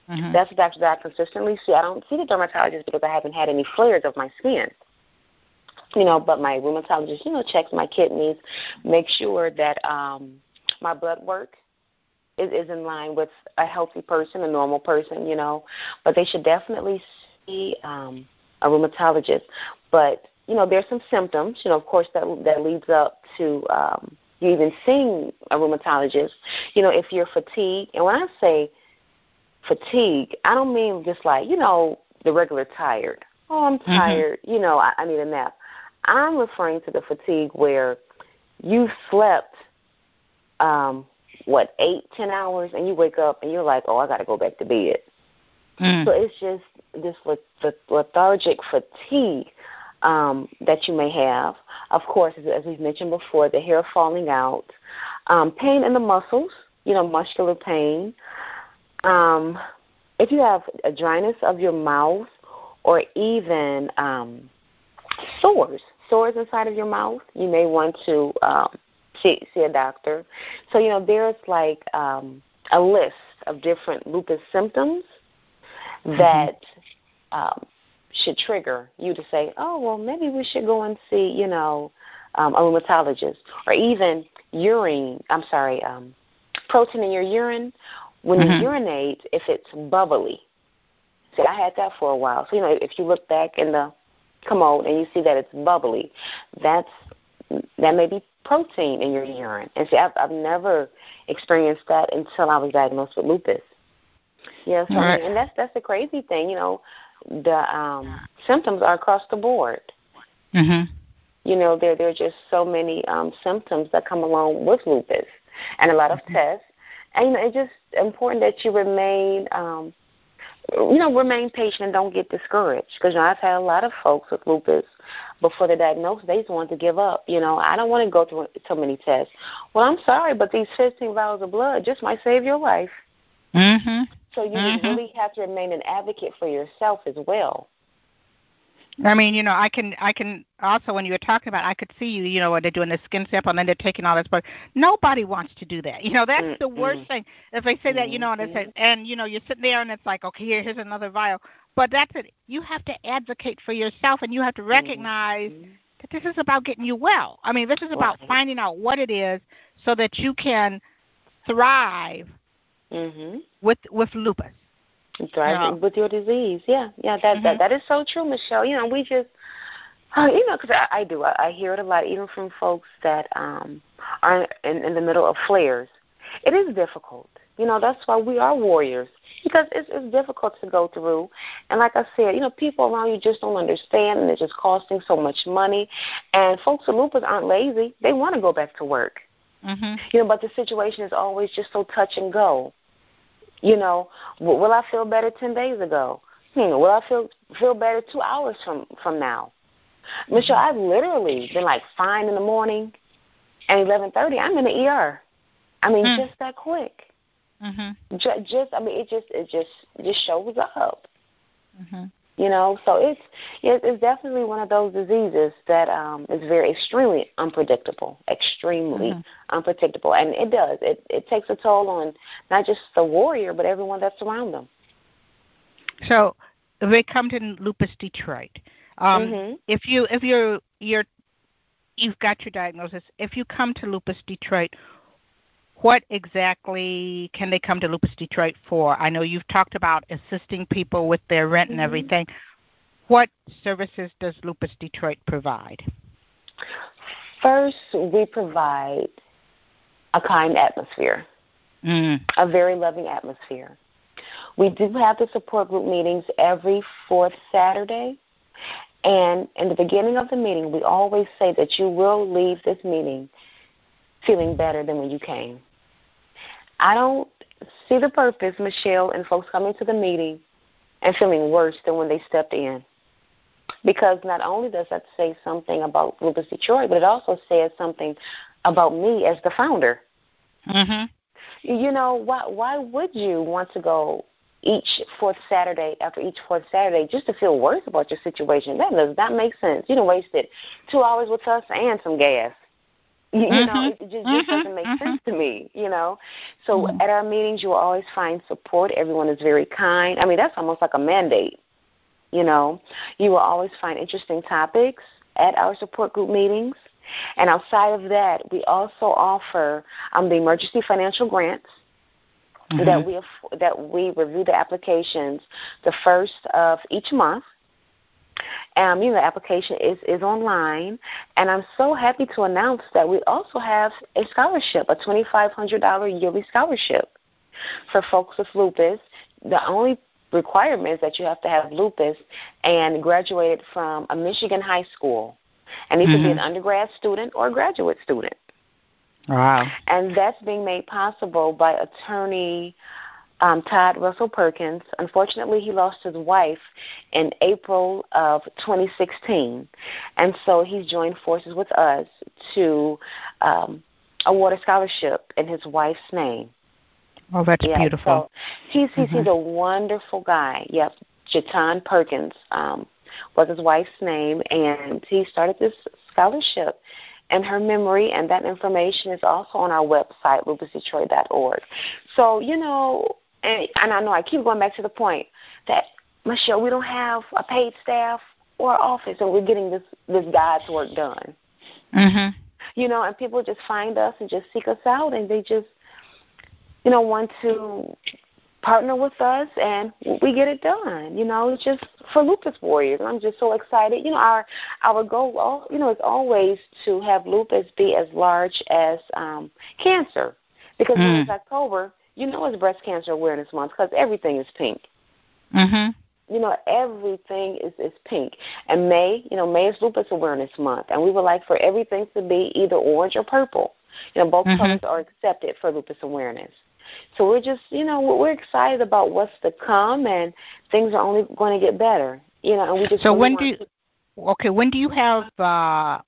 Mm-hmm.
That's the doctor that I consistently see. I don't see the dermatologist because I haven't had any flares of my skin. You know, but my rheumatologist, you know, checks my kidneys, makes sure that um my blood work is, is in line with a healthy person, a normal person, you know. But they should definitely see um, a rheumatologist, but you know there's some symptoms. You know, of course, that that leads up to um, you even seeing a rheumatologist. You know, if you're fatigued, and when I say fatigue, I don't mean just like you know the regular tired. Oh, I'm mm-hmm. tired. Mm-hmm. You know, I, I need a nap. I'm referring to the fatigue where you slept um what eight ten hours and you wake up and you're like oh i got to go back to bed mm. so it's just this lethargic fatigue um, that you may have. Of course, as we've mentioned before, the hair falling out, um, pain in the muscles, you know, muscular pain. Um, if you have a dryness of your mouth or even um, sores, sores inside of your mouth, you may want to um, see, see a doctor. So, you know, there's like um, a list of different lupus symptoms mm-hmm. that um, should trigger you to say, oh, well, maybe we should go and see, you know, um, a rheumatologist, or even urine. I'm sorry, um, protein in your urine. When mm-hmm. you urinate, if it's bubbly. See, I had that for a while. So you know, if you look back in the commode and you see that it's bubbly, that's that may be protein in your urine. And see, I've, I've never experienced that until I was diagnosed with lupus. Yes, yeah, so, right. and that's that's the crazy thing. You know, the um, symptoms are across the board.
Mm-hmm.
You know, there there are just so many um, symptoms that come along with lupus, and a lot of mm-hmm. tests. And you know, it's just important that you remain, um, you know, remain patient and don't get discouraged. Because you know, I've had a lot of folks with lupus before the diagnosis, they just want to give up. You know, I don't want to go through so many tests. Well, I'm sorry, but these 15 vials of blood just might save your life.
Mhm.
So you
mm-hmm.
really have to remain an advocate for yourself as well.
I mean, you know, I can, I can also when you were talking about, I could see you, you know, when they're doing the skin sample and then they're taking all this, but nobody wants to do that. You know, that's mm-hmm. the worst thing. If they say mm-hmm. that, you know, and they say, mm-hmm. and you know, you're sitting there and it's like, okay, here, here's another vial. But that's it. You have to advocate for yourself, and you have to recognize mm-hmm. that this is about getting you well. I mean, this is about finding out what it is so that you can thrive
mm-hmm.
with with lupus.
Thriving with your disease, yeah, yeah. That mm-hmm. that that is so true, Michelle. You know, we just, uh, you know, because I, I do, I, I hear it a lot, even from folks that um are in, in the middle of flares. It is difficult. You know, that's why we are warriors because it's, it's difficult to go through. And like I said, you know, people around you just don't understand, and it's just costing so much money. And folks with lupus aren't lazy; they want to go back to work.
Mm-hmm.
You know, but the situation is always just so touch and go. You know, will I feel better ten days ago? Hmm, will I feel feel better two hours from from now? Michelle, I've literally been like fine in the morning, and eleven thirty, I'm in the ER. I mean, mm. just that quick.
Mm-hmm.
Just, just, I mean, it just, it just, it just shows up.
Mm-hmm.
You know, so it's it's definitely one of those diseases that um, is very extremely unpredictable, extremely mm-hmm. unpredictable, and it does it it takes a toll on not just the warrior but everyone that's around them.
So they come to Lupus Detroit. Um,
mm-hmm.
If you if you're you're you've got your diagnosis, if you come to Lupus Detroit, what exactly can they come to Lupus Detroit for? I know you've talked about assisting people with their rent and mm-hmm. everything. What services does Lupus Detroit provide?
First, we provide a kind atmosphere,
mm.
a very loving atmosphere. We do have the support group meetings every fourth Saturday. And in the beginning of the meeting, we always say that you will leave this meeting feeling better than when you came. I don't see the purpose, Michelle, in folks coming to the meeting and feeling worse than when they stepped in. Because not only does that say something about Lupus Detroit, but it also says something about me as the founder.
Mhm.
You know, why why would you want to go each fourth Saturday after each fourth Saturday just to feel worse about your situation? That does not make sense. You know, wasted two hours with us and some gas. You, mm-hmm. know, it, just, mm-hmm. doesn't make mm-hmm. sense to me, you know. So mm-hmm. at our meetings, you will always find support. Everyone is very kind. I mean, that's almost like a mandate, you know. You will always find interesting topics at our support group meetings. And outside of that, we also offer um, the emergency financial grants. mm-hmm. that we that we review the applications the first of each month. Um, you know, the application is, is online, and I'm so happy to announce that we also have a scholarship, a $2,500 yearly scholarship for folks with lupus. The only requirement is that you have to have lupus and graduated from a Michigan high school, and you mm-hmm. be an mm-hmm. undergrad student or a graduate student.
Wow.
And that's being made possible by attorney um, Todd Russell Perkins. Unfortunately, he lost his wife in April of 2016. And so he's joined forces with us to um, award a scholarship in his wife's name.
Oh, that's
yeah,
beautiful.
So he's, he's, mm-hmm. he's a wonderful guy. Yep. Jatan Perkins um, was his wife's name, and he started this scholarship and her memory, and that information is also on our website, lupusdetroit.org. So, you know, and, and I know I keep going back to the point that, Michelle, we don't have a paid staff or office, and we're getting this, this God's work done.
Mm-hmm.
You know, and people just find us and just seek us out, and they just, you know, want to partner with us and we get it done. You know, it's just for lupus warriors. I'm just so excited. You know, our our goal, you know, is always to have lupus be as large as um, cancer, because mm. it's October, you know, it's Breast Cancer Awareness Month because everything is pink.
Mhm.
You know, everything is is pink. And May, you know, May is Lupus Awareness Month, and we would like for everything to be either orange or purple. You know, both mm-hmm. colors are accepted for lupus awareness. So we're just, you know, we're excited about what's to come, and things are only going to get better. You know, and we just.
So
really
when do you? Okay, when do you have uh,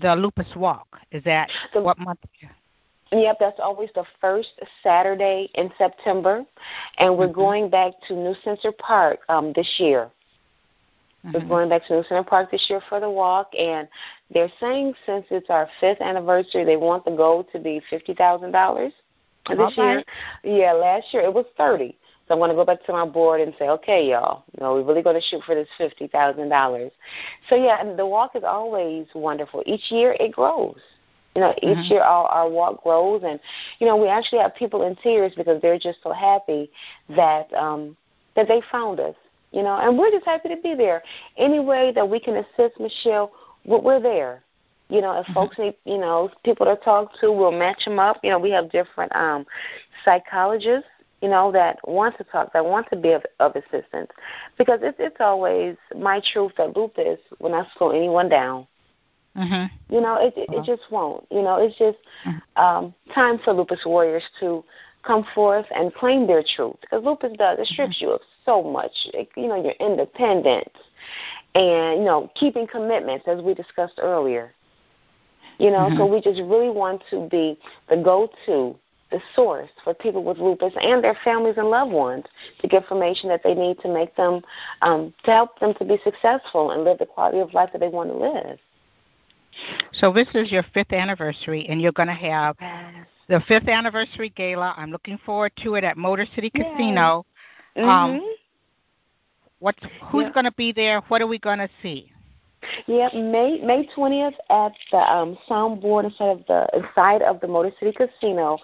the lupus walk? Is that the, what month?
Yep, that's always the first Saturday in September, and we're mm-hmm. going back to New Center Park um, this year. Mm-hmm. We're going back to New Center Park this year for the walk, and they're saying since it's our fifth anniversary, they want the goal to be fifty thousand dollars this
okay.
year. Yeah, last year it was thirty. So I'm going to go back to my board and say, okay, y'all, you know, we're really going to shoot for this fifty thousand dollars. So yeah, and the walk is always wonderful. Each year it grows. You know, each mm-hmm. year our, our walk grows, and you know, we actually have people in tears because they're just so happy that um, that they found us. You know, and we're just happy to be there. Any way that we can assist Michelle, we're there. You know, if mm-hmm. folks need, you know, people to talk to, we'll match them up. You know, we have different um, psychologists, you know, that want to talk, that want to be of, of assistance, because it's it's always my truth that lupus will not slow anyone down.
Mm-hmm.
You know, it it, it just won't. You know, it's just mm-hmm. um, time for lupus warriors to come forth and claim their truth, because lupus does it strips mm-hmm. you of so much. It, you know, your independence and you know keeping commitments, as we discussed earlier. You know, mm-hmm. so we just really want to be the go-to, the source for people with lupus and their families and loved ones to get information that they need to make them, um, to help them to be successful and live the quality of life that they want to live.
So this is your fifth anniversary, and you're going to have the fifth anniversary gala. I'm looking forward to it at Motor City Casino.
Mm-hmm. Um,
what's who's yeah. going to be there? What are we going to see?
Yeah, May May twentieth at the um, soundboard inside of the inside of the Motor City Casino.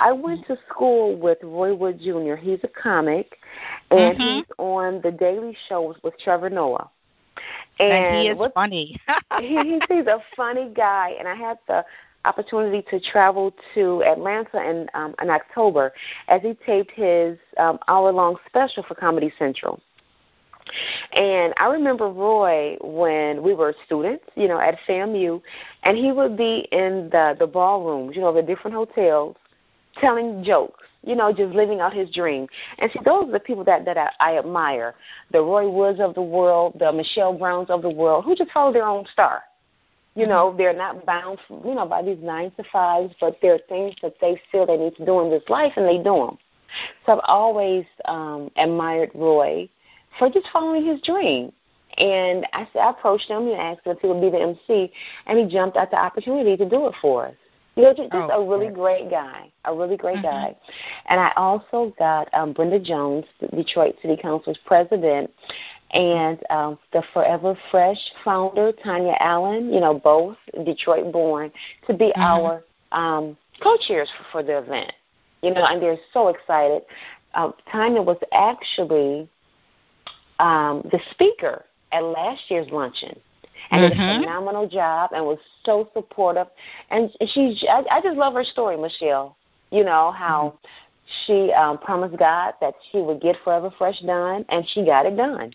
I went to school with Roy Wood Jr. He's a comic, and
mm-hmm.
he's on the Daily Show with Trevor Noah.
And, and he is
what,
funny.
he, he's a funny guy, and I had the opportunity to travel to Atlanta in um, in October as he taped his um, hour long special for Comedy Central. And I remember Roy when we were students, you know, at FAMU, and he would be in the the ballrooms, you know, the different hotels, telling jokes, you know, just living out his dream. And see, those are the people that that I, I admire, the Roy Woods of the world, the Michelle Browns of the world, who just follow their own star. You mm-hmm. know, they're not bound, you know, by these nine to fives, but there are things that they feel they need to do in this life, and they do them. So I've always um, admired Roy for just following his dream. And I, I approached him and asked him if he would be the MC, and he jumped at the opportunity to do it for us. You know, just, just
oh,
a really great guy, a really great
mm-hmm.
guy. And I also got um, Brenda Jones, the Detroit City Council's president, and um, the Forever Fresh founder, Tanya Allen, you know, both Detroit born, to be mm-hmm. our um, co chairs for, for the event. You know, and they're so excited. Um, Tanya was actually um, the speaker at last year's luncheon and
mm-hmm.
did a phenomenal job and was so supportive. And she's I, I just love her story, Michelle. You know how mm-hmm. she um, promised God that she would get Forever Fresh done, and she got it done.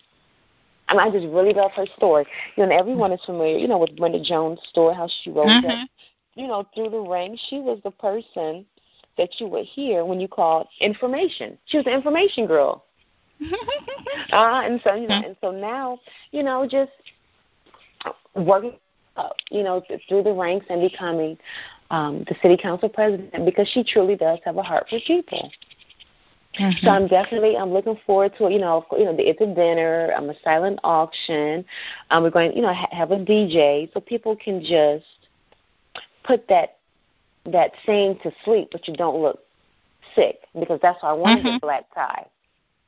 I mean, I just really love her story. You know, everyone is familiar, you know, with Brenda Jones' story, how she rose mm-hmm. up, you know, through the ranks. She was the person that you would hear when you called information. She was an information girl. uh, and so you know, and so now, you know, just working up, you know, through the ranks and becoming um, the city council president because she truly does have a heart for people. Mm-hmm. So I'm definitely I'm looking forward to it. You know, you know, it's a dinner, I'm um, a silent auction. Um, we're going, you know, ha- have a DJ so people can just put that that saying to sleep, but you don't look sick because that's why I wanted mm-hmm. the black tie.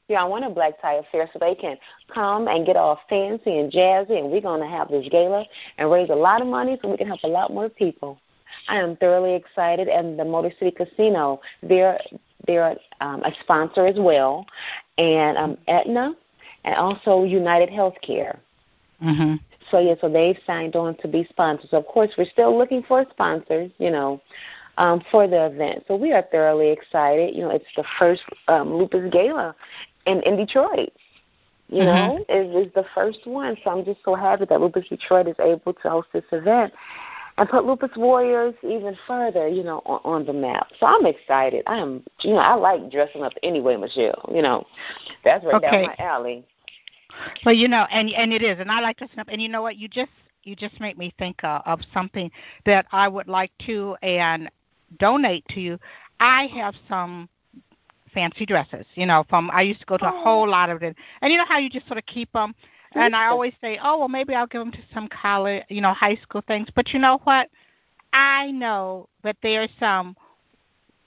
Yeah, I want a black tie affair so they can come and get all fancy and jazzy, and we're going to have this gala and raise a lot of money so we can help a lot more people. I am thoroughly excited, and the Motor City Casino, they're they're um, a sponsor as well, and um, Aetna, and also United Healthcare.
Mm-hmm.
So yeah, so they've signed on to be sponsors. Of course, we're still looking for sponsors, you know, um, for the event. So we are thoroughly excited. You know, it's the first um, Lupus Gala in in Detroit. You mm-hmm. know, it is the first one. So I'm just so happy that Lupus Detroit is able to host this event and put Lupus Warriors even further, you know, on, on the map. So I'm excited. I am, you know, I like dressing up anyway, Michelle. You know, that's right okay. down my alley.
Well, you know, and and it is, and I like dressing up. And you know what? You just you just make me think uh, of something that I would like to and donate to you. I have some fancy dresses. You know, from I used to go to a oh. whole lot of it, and you know how you just sort of keep them. And I always say, oh well, maybe I'll give them to some college, you know, high school things. But you know what? I know that there are some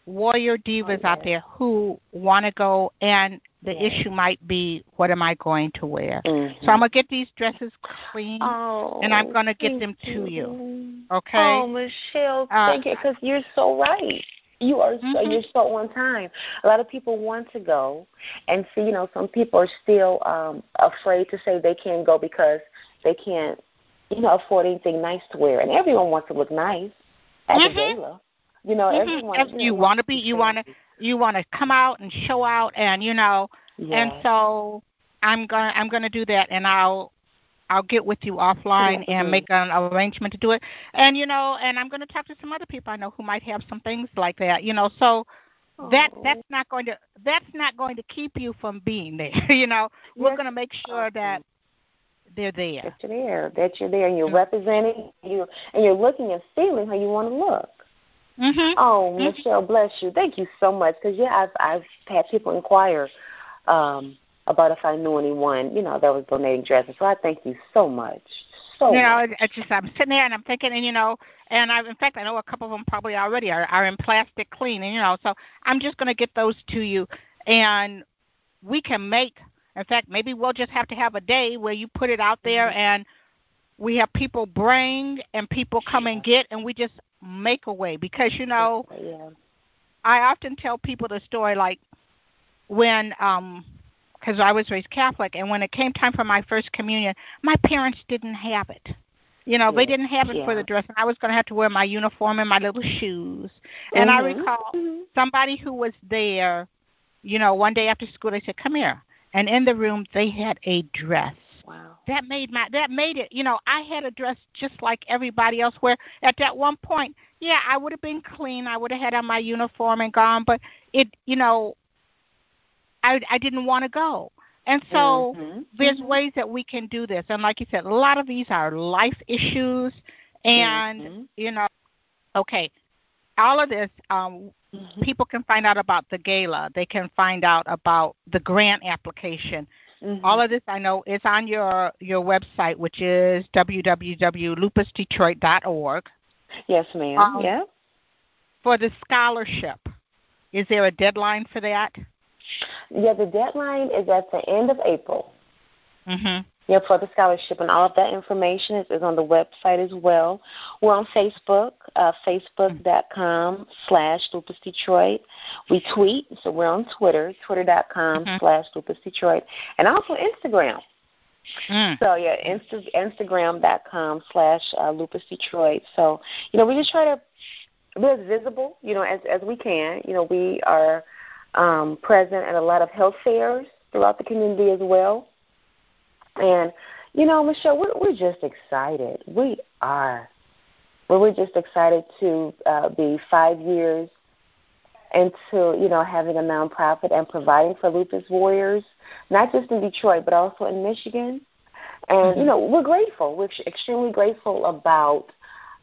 warrior divas oh, out there who want to go, and the yes. issue might be, what am I going to wear?
Mm-hmm.
So I'm gonna get these dresses clean,
oh,
and I'm gonna get them to you. you. Okay? Oh,
Michelle, uh, thank you, because you're so right. You are mm-hmm. so you're so on time. A lot of people want to go, and see, you know, some people are still um afraid to say they can't go because they can't, you know, afford anything nice to wear. And everyone wants to look nice at mm-hmm. the gala. You know,
mm-hmm.
everyone.
If you want to be, you want to, you want to come out and show out, and you know,
yes.
and so I'm gonna I'm gonna do that, and I'll I'll get with you offline mm-hmm. and make an arrangement to do it. And you know, and I'm going to talk to some other people I know who might have some things like that. You know, so oh. that that's not going to that's not going to keep you from being there. you know, we're going to make sure that they're there.
That you're there. That you're there, and you're mm-hmm. representing you, and you're looking and feeling how you want to look.
Mm-hmm.
Oh,
mm-hmm.
Michelle, bless you. Thank you so much. Because yeah, I've I've had people inquire. Um, about if I knew anyone, you know, that was donating dresses. So I thank you so much. So
you
know,
it's just I'm sitting there and I'm thinking, and you know, and I, in fact, I know a couple of them probably already are, are in plastic clean, and you know, so I'm just going to get those to you, and we can make. In fact, maybe we'll just have to have a day where you put it out there, mm-hmm. and we have people bring and people come and get, and we just make a way because you know,
yeah.
I often tell people the story like when um because I was raised Catholic, and when it came time for my first communion, my parents didn't have it. You know,
yeah.
they didn't have it
yeah.
for the dress, and I was going to have to wear my uniform and my little shoes. And
mm-hmm.
I recall somebody who was there. You know, one day after school, they said, "Come here," and in the room they had a dress.
Wow.
That made my that made it. You know, I had a dress just like everybody else. Where at that one point, yeah, I would have been clean. I would have had on my uniform and gone, but it, you know, I I didn't want to go. And so
mm-hmm.
there's ways that we can do this. And like you said, a lot of these are life issues and
mm-hmm.
you know okay. All of this um
mm-hmm.
people can find out about the gala. They can find out about the grant application.
Mm-hmm.
All of this I know is on your your website, which is www.lupusdetroit.org.
Yes, ma'am.
Um,
yeah.
For the scholarship, is there a deadline for that?
Yeah, the deadline is at the end of April.
Mhm.
yeah, for the scholarship, and all of that information is, is on the website as well. We're on Facebook, uh, facebook.com slash Lupus Detroit. We tweet, so we're on Twitter, twitter.com mm-hmm. slash Lupus Detroit, and also Instagram. Mm. So yeah, Insta- Instagram.com slash uh, Lupus Detroit. So you know, we just try to be as visible, you know, as as we can. You know, we are um, present at a lot of health fairs throughout the community as well. And you know, Michelle, we're we're just excited. We are. we're just excited to uh, be five years into you know having a nonprofit and providing for lupus warriors, not just in Detroit but also in Michigan. And mm-hmm. you know we're grateful. We're extremely grateful about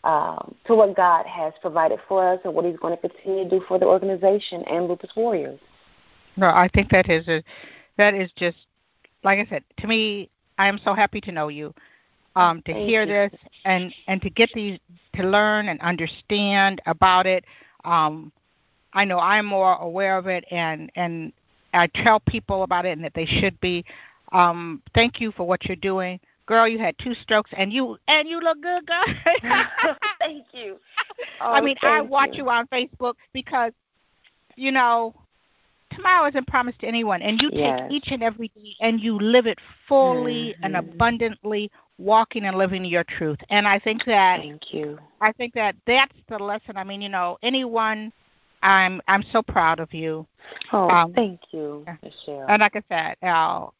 um, to what God has provided for us and what He's going to continue to do for the organization and lupus warriors.
No, I think that is a that is just like I said to me. I am so happy to know you. Um, to
Thank
hear
you.
this and and to get these to learn and understand about it. Um, I know I'm more aware of it, and and I tell people about it, and that they should be. Um, thank you for what you're doing, girl. You had two strokes, and you and you look good, girl.
thank you.
Oh, I mean, I watch
you.
you on Facebook because, you know, tomorrow isn't promised to anyone, and you
Yes.
take each and every day and you live it fully and
Mhm.
abundantly, walking and living your truth. And I think that
Thank you.
I think that that's the lesson. I mean, you know, anyone. I'm I'm so proud of you.
Oh,
Um,
thank you. Michelle.
And like I said, Al,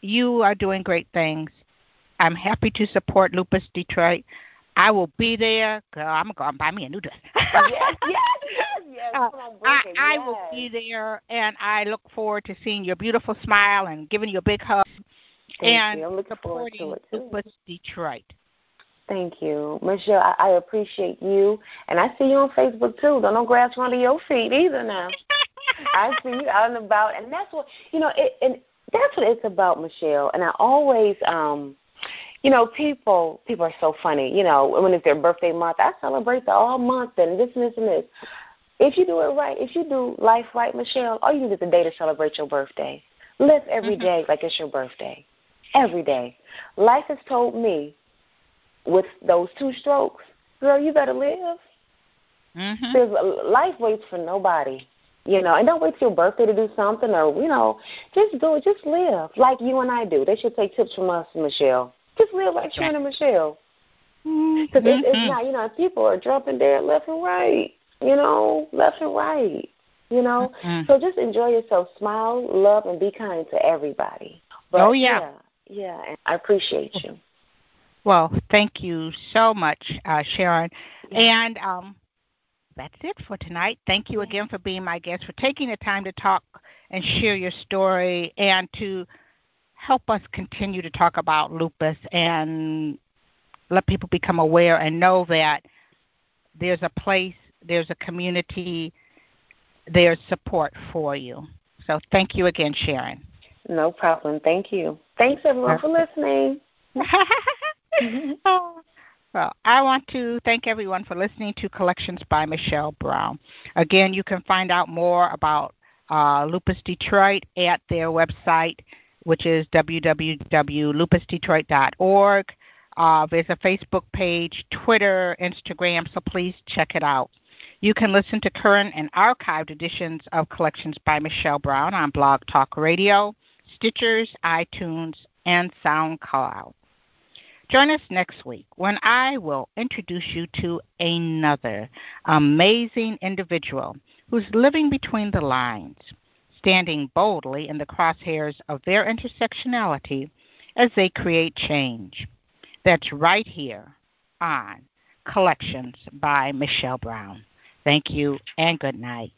you are doing great things. I'm happy to support Lupus Detroit. I will be there. Girl, I'm gonna go and buy me a new dress.
yes, yes, yes, yes.
Uh,
on,
I,
it.
I will be there, and I look forward to seeing your beautiful smile and giving you a big hug
Thank
and
you. I'm looking forward to it too.
Lupus Detroit.
Thank you, Michelle. I, I appreciate you, and I see you on Facebook too. Don't no grass under your feet either. Now, I see you out and about, and that's what you know. It, and that's what it's about, Michelle. And I always, um, you know, people people are so funny. You know, when it's their birthday month, I celebrate the all month and this and this and this. If you do it right, if you do life right, Michelle, all you need is a day to celebrate your birthday. Live every
Mhm.
day like it's your birthday. Every day. Life has told me with those two strokes, girl, you better live.
Mhm.
Because life waits for nobody, you know. And don't wait till your birthday to do something, or you know, just do it. Just live like you and I do. They should take tips from us, Michelle. Just live like Sharon and Michelle. Because it's, it's
Mhm.
not, you know, people are dropping dead left and right, you know, left and right, you know.
Mhm.
So just enjoy yourself, smile, love, and be kind to everybody. But,
Oh, yeah.
yeah, yeah, and I appreciate you.
Well, thank you so much, uh, Sharon. And um, that's it for tonight. Thank you again for being my guest, for taking the time to talk and share your story, and to help us continue to talk about lupus and let people become aware and know that there's a place, there's a community, there's support for you. So thank you again, Sharon.
No problem. Thank you. Thanks everyone for listening.
Oh, well, I want to thank everyone for listening to Collections by Michelle Brown. Again, you can find out more about uh, Lupus Detroit at their website, which is www.lupusdetroit.org. Uh, there's a Facebook page, Twitter, Instagram, so please check it out. You can listen to current and archived editions of Collections by Michelle Brown on Blog Talk Radio, Stitchers, iTunes, and SoundCloud. Join us next week when I will introduce you to another amazing individual who's living between the lines, standing boldly in the crosshairs of their intersectionality as they create change. That's right here on Collections by Michelle Brown. Thank you and good night.